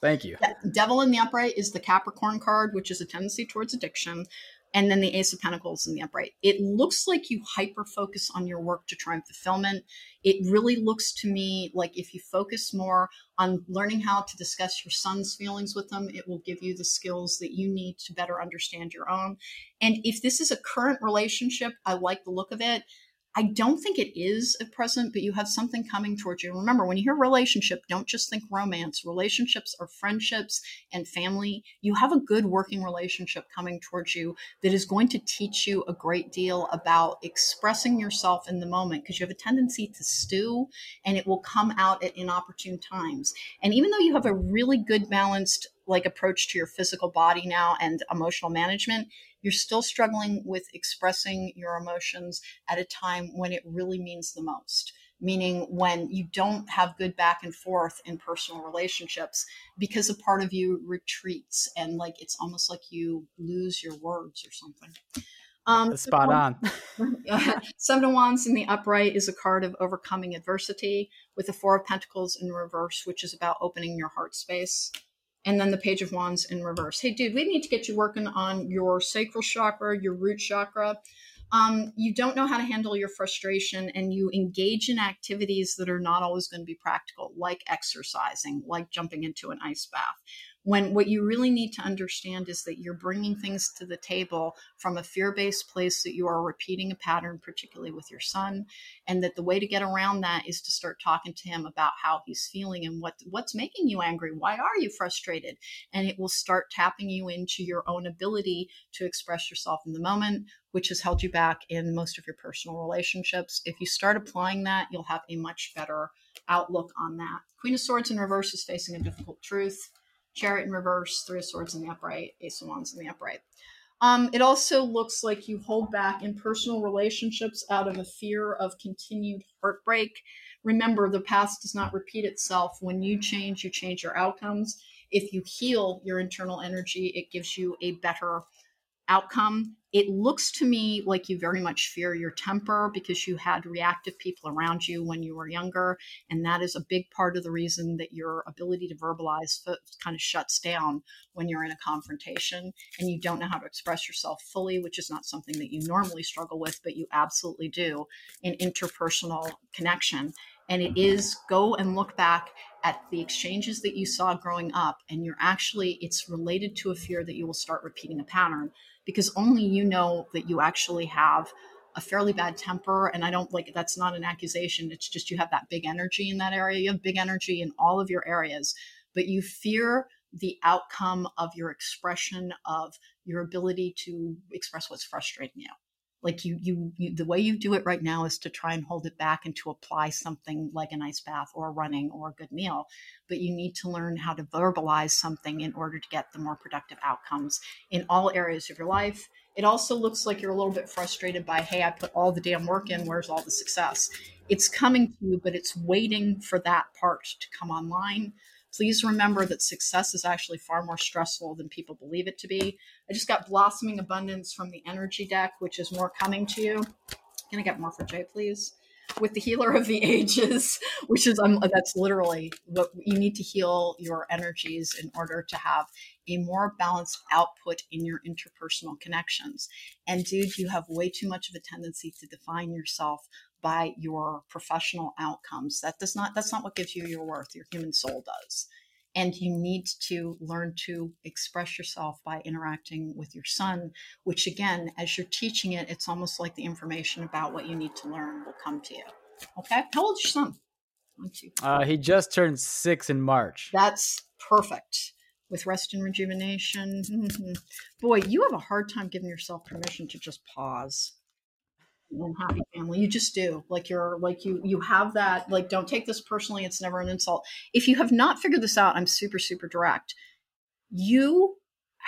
Thank you. Devil in the upright is the Capricorn card, which is a tendency towards addiction and then the ace of pentacles in the upright. It looks like you hyper focus on your work to try and fulfillment it really looks to me like if you focus more on learning how to discuss your son's feelings with them it will give you the skills that you need to better understand your own. And if this is a current relationship i like the look of it I don't think it is at present, but you have something coming towards you. Remember, when you hear relationship, don't just think romance. Relationships are friendships and family. You have a good working relationship coming towards you that is going to teach you a great deal about expressing yourself in the moment because you have a tendency to stew and it will come out at inopportune times. And even though you have a really good balanced like approach to your physical body now and emotional management, you're still struggling with expressing your emotions at a time when it really means the most. Meaning when you don't have good back and forth in personal relationships because a part of you retreats and like it's almost like you lose your words or something. Um, spot on. Seven of Wands in the upright is a card of overcoming adversity, with the Four of Pentacles in reverse, which is about opening your heart space and then the page of wands in reverse. Hey dude we need to get you working on your sacral chakra your root chakra. Um, you don't know how to handle your frustration and you engage in activities that are not always going to be practical like exercising like jumping into an ice bath when what you really need to understand is that you're bringing things to the table from a fear based place that you are repeating a pattern, particularly with your son, and that the way to get around that is to start talking to him about how he's feeling and what what's making you angry. Why are you frustrated? And it will start tapping you into your own ability to express yourself in the moment, which has held you back in most of your personal relationships. If you start applying that, you'll have a much better outlook on that. Queen of Swords in reverse is facing a difficult truth. Chariot in reverse, Three of Swords in the upright, Ace of Wands in the upright. Um, it also looks like you hold back in personal relationships out of a fear of continued heartbreak. Remember, the past does not repeat itself. When you change, you change your outcomes. If you heal your internal energy, it gives you a better outcome. It looks to me like you very much fear your temper because you had reactive people around you when you were younger. And that is a big part of the reason that your ability to verbalize kind of shuts down when you're in a confrontation and you don't know how to express yourself fully, which is not something that you normally struggle with, but you absolutely do in interpersonal connection. And it is go and look back at the exchanges that you saw growing up, and you're actually, it's related to a fear that you will start repeating a pattern because only you know that you actually have a fairly bad temper. And i don't like that's not an accusation. It's just you have that big energy in that area. You have big energy in all of your areas but you fear the outcome of your expression of your ability to express what's frustrating you like you, you you the way you do it right now is to try and hold it back and to apply something like an ice bath or running or a good meal but you need to learn how to verbalize something in order to get the more productive outcomes in all areas of your life. It also looks like you're a little bit frustrated by hey i put all the damn work in where's all the success? It's coming to you but it's waiting for that part to come online Please remember that success is actually far more stressful than people believe it to be. I just got blossoming abundance from the energy deck, which is more coming to you. Can I get more for Jay, please? with the healer of the ages, which is um, that's literally what you need to heal your energies in order to have a more balanced output in your interpersonal connections. And dude, you have way too much of a tendency to define yourself by your professional outcomes. That does not that's not what gives you your worth. Your human soul does. And you need to learn to express yourself by interacting with your son, which again, as you're teaching it, it's almost like the information about what you need to learn will come to you. Okay. How old's your son? One, two, uh, he just turned six in March. That's perfect. With rest and rejuvenation. Boy, you have a hard time giving yourself permission to just pause and happy family. You just do. Like you're like you you have that like don't take this personally. It's never an insult. If you have not figured this out i'm super super direct. You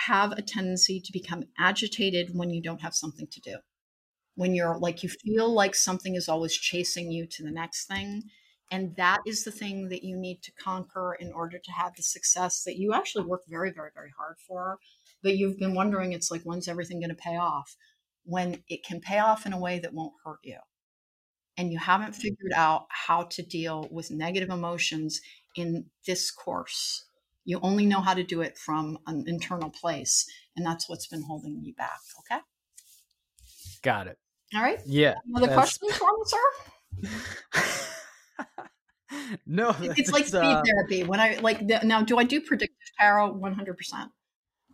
have a tendency to become agitated when you don't have something to do. When you're like you feel like something is always chasing you to the next thing and that is the thing that you need to conquer in order to have the success that you actually work very very very hard for but you've been wondering it's like when's everything going to pay off when it can pay off in a way that won't hurt you. And you haven't figured out how to deal with negative emotions in this course. You only know how to do it from an internal place. And that's what's been holding you back. Okay. Got it. All right. Yeah. Another question for me, sir? no, it's like speed uh... therapy. When I like the, now, do I do predictive tarot? One hundred percent.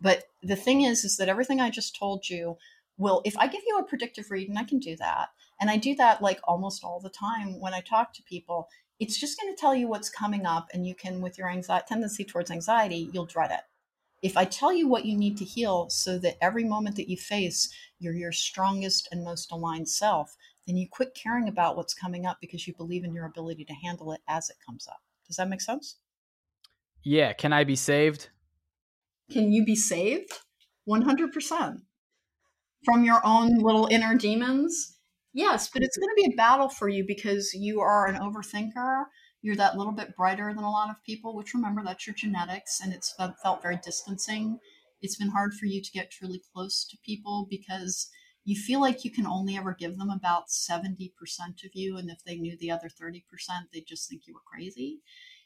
But the thing is, is that everything I just told you will if i give you a predictive read and i can do that. And i do that like almost all the time when i talk to people. It's just going to tell you what's coming up and you can with your anxiety tendency towards anxiety you'll dread it. If i tell you what you need to heal so that every moment that you face you're your strongest and most aligned self then you quit caring about what's coming up because you believe in your ability to handle it as it comes up. Does that make sense? Yeah. Can i be saved? Can you be saved? 100% from your own little inner demons? Yes, but it's going to be a battle for you because you are an overthinker. You're that little bit brighter than a lot of people, which remember that's your genetics and it's felt very distancing. It's been hard for you to get truly close to people because you feel like you can only ever give them about 70% of you. And if they knew the other 30%, they'd just think you were crazy.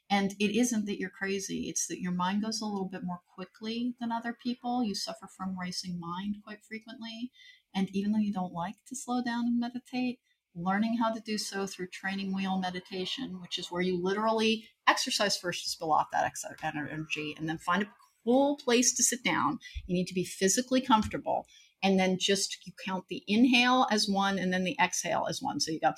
And it isn't that you're crazy, it's that your mind goes a little bit more quickly than other people. You suffer from racing mind quite frequently. And even though you don't like to slow down and meditate, learning how to do so through training wheel meditation, which is where you literally exercise first to spill off that energy and then find a cool place to sit down. You need to be physically comfortable. And then just you count the inhale as one and then the exhale as one. So you go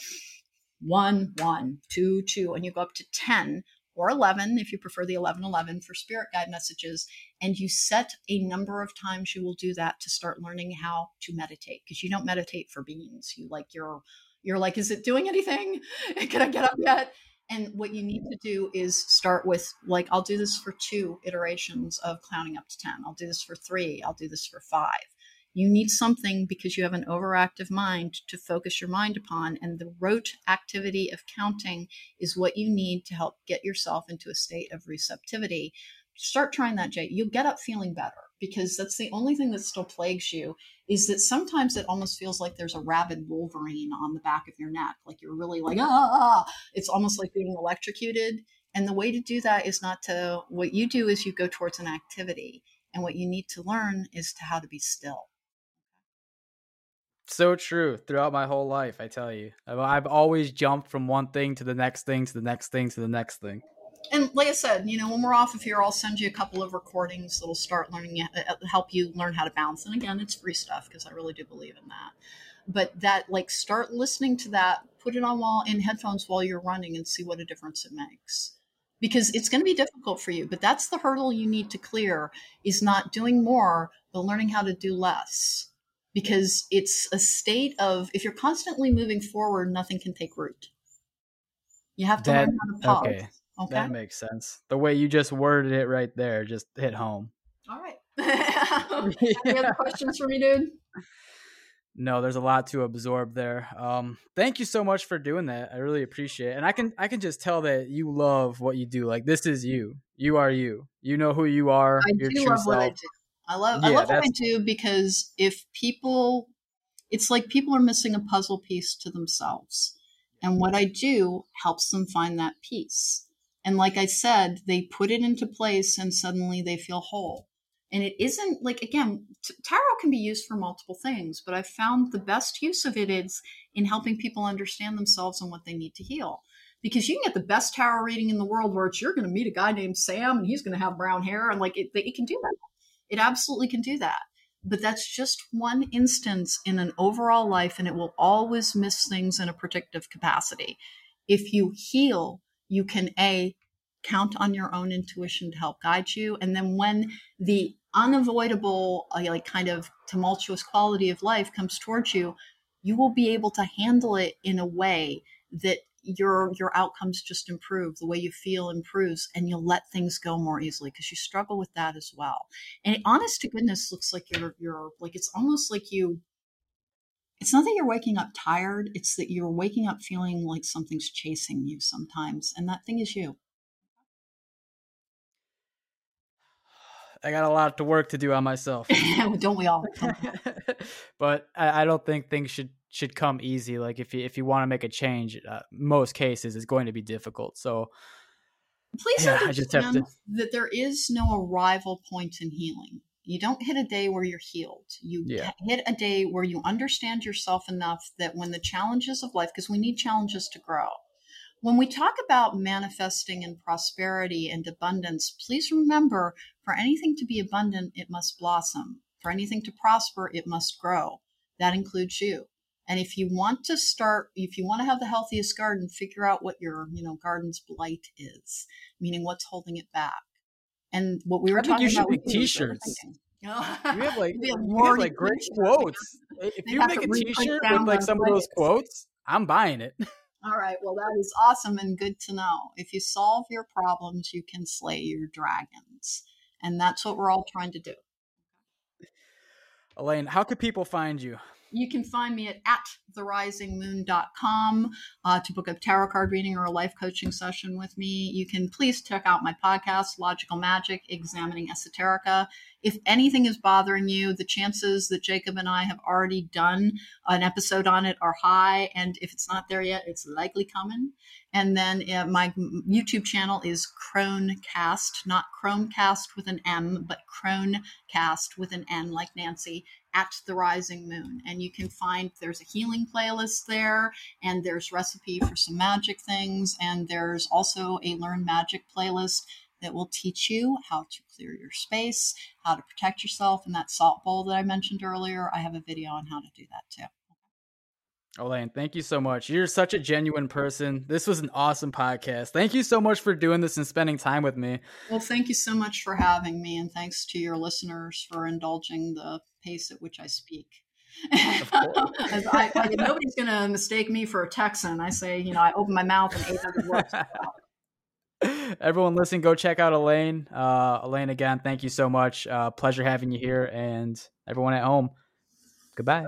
one, one, two, two, and you go up to 10 or 11 if you prefer the 1111 for spirit guide messages and you set a number of times you will do that to start learning how to meditate because you don't meditate for beans. You like you're you're like is it doing anything? Can i get up yet? And what you need to do is start with like i'll do this for two iterations of clowning up to 10 i'll do this for three. I'll do this for five you need something because you have an overactive mind to focus your mind upon. And the rote activity of counting is what you need to help get yourself into a state of receptivity. Start trying that, Jay. You'll get up feeling better because that's the only thing that still plagues you is that sometimes it almost feels like there's a rabid wolverine on the back of your neck. Like you're really like, ah, it's almost like being electrocuted. And the way to do that is not to, what you do is you go towards an activity. And what you need to learn is to how to be still so true throughout my whole life i tell you. I've always jumped from one thing to the next thing to the next thing to the next thing. And like i said you know when we're off of here i'll send you a couple of recordings that'll start learning uh, uh, help you learn how to balance and again it's free stuff because i really do believe in that. But that like start listening to that put it on while in headphones while you're running and see what a difference it makes. Because it's going to be difficult for you but that's the hurdle you need to clear is not doing more but learning how to do less because it's a state of if you're constantly moving forward, nothing can take root. You have to that, learn how to pause. Okay. okay. That makes sense. The way you just worded it right there just hit home. All right. yeah. Any other questions for me, dude? No, there's a lot to absorb there. Um, thank you so much for doing that. I really appreciate it. And I can I can just tell that you love what you do. Like this is you. You are you. You know who you are. I do love self. what I do. I love yeah, I love what I do because if people it's like people are missing a puzzle piece to themselves. And what I do helps them find that piece. And like I said, they put it into place and suddenly they feel whole. And it isn't like, again, t- tarot can be used for multiple things, but I've found the best use of it is in helping people understand themselves and what they need to heal. Because you can get the best tarot reading in the world where it's you're going to meet a guy named Sam and he's going to have brown hair and like it, it can do that. It absolutely can do that. But that's just one instance in an overall life and it will always miss things in a predictive capacity. If you heal you can a count on your own intuition to help guide you and then when the unavoidable uh, like kind of tumultuous quality of life comes towards you you will be able to handle it in a way that your your outcomes just improve the way you feel improves and you'll let things go more easily because you struggle with that as well. And honest to goodness looks like you're you're like it's almost like you it's not that you're waking up tired it's that you're waking up feeling like something's chasing you sometimes and that thing is you I got a lot to work to do on myself. don't we all? but I, I, don't think things should should come easy. Like if you if you want to make a change, uh, most cases it's going to be difficult. So please yeah, understand to... that there is no arrival point in healing. You don't hit a day where you're healed. You yeah. hit a day where you understand yourself enough that when the challenges of life, because we need challenges to grow. When we talk about manifesting and prosperity and abundance, please remember for anything to be abundant, it must blossom. For anything to prosper, it must grow. That includes you. And if you want to start, if you want to have the healthiest garden, figure out what your, you know, garden's blight is, meaning what's holding it back. And what we were I talking you should about make t-shirts. You have like you have like great quotes. If you make a T-shirt with like some of those quotes, I'm buying it. All right. Well, that is awesome and good to know. If you solve your problems, you can slay your dragons, and that's what we're all trying to do. Alane, how could people find you? You can find me at, at therisingmoon.com uh, to book a tarot card reading or a life coaching session with me. You can please check out my podcast, Logical Magic Examining Esoterica. If anything is bothering you, the chances that Jacob and I have already done an episode on it are high. And if it's not there yet, it's likely coming. And then uh, my YouTube channel is Cronecast, not Chromecast with an M, but Cronecast with an N, like Nancy, at the Rising Moon. And you can find there's a healing playlist there, and there's recipe for some magic things, and there's also a Learn Magic playlist that will teach you how to clear your space, how to protect yourself and that salt bowl that I mentioned earlier. I have a video on how to do that too. Alane, thank you so much. You're such a genuine person. This was an awesome podcast. Thank you so much for doing this and spending time with me. Well, thank you so much for having me, and thanks to your listeners for indulging the pace at which I speak. I, I, nobody's going to mistake me for a Texan. I say, you know, I open my mouth and 800 words. Everyone listen, go check out Alane. Uh, Alane, again, thank you so much. Uh, pleasure having you here. And everyone at home, goodbye.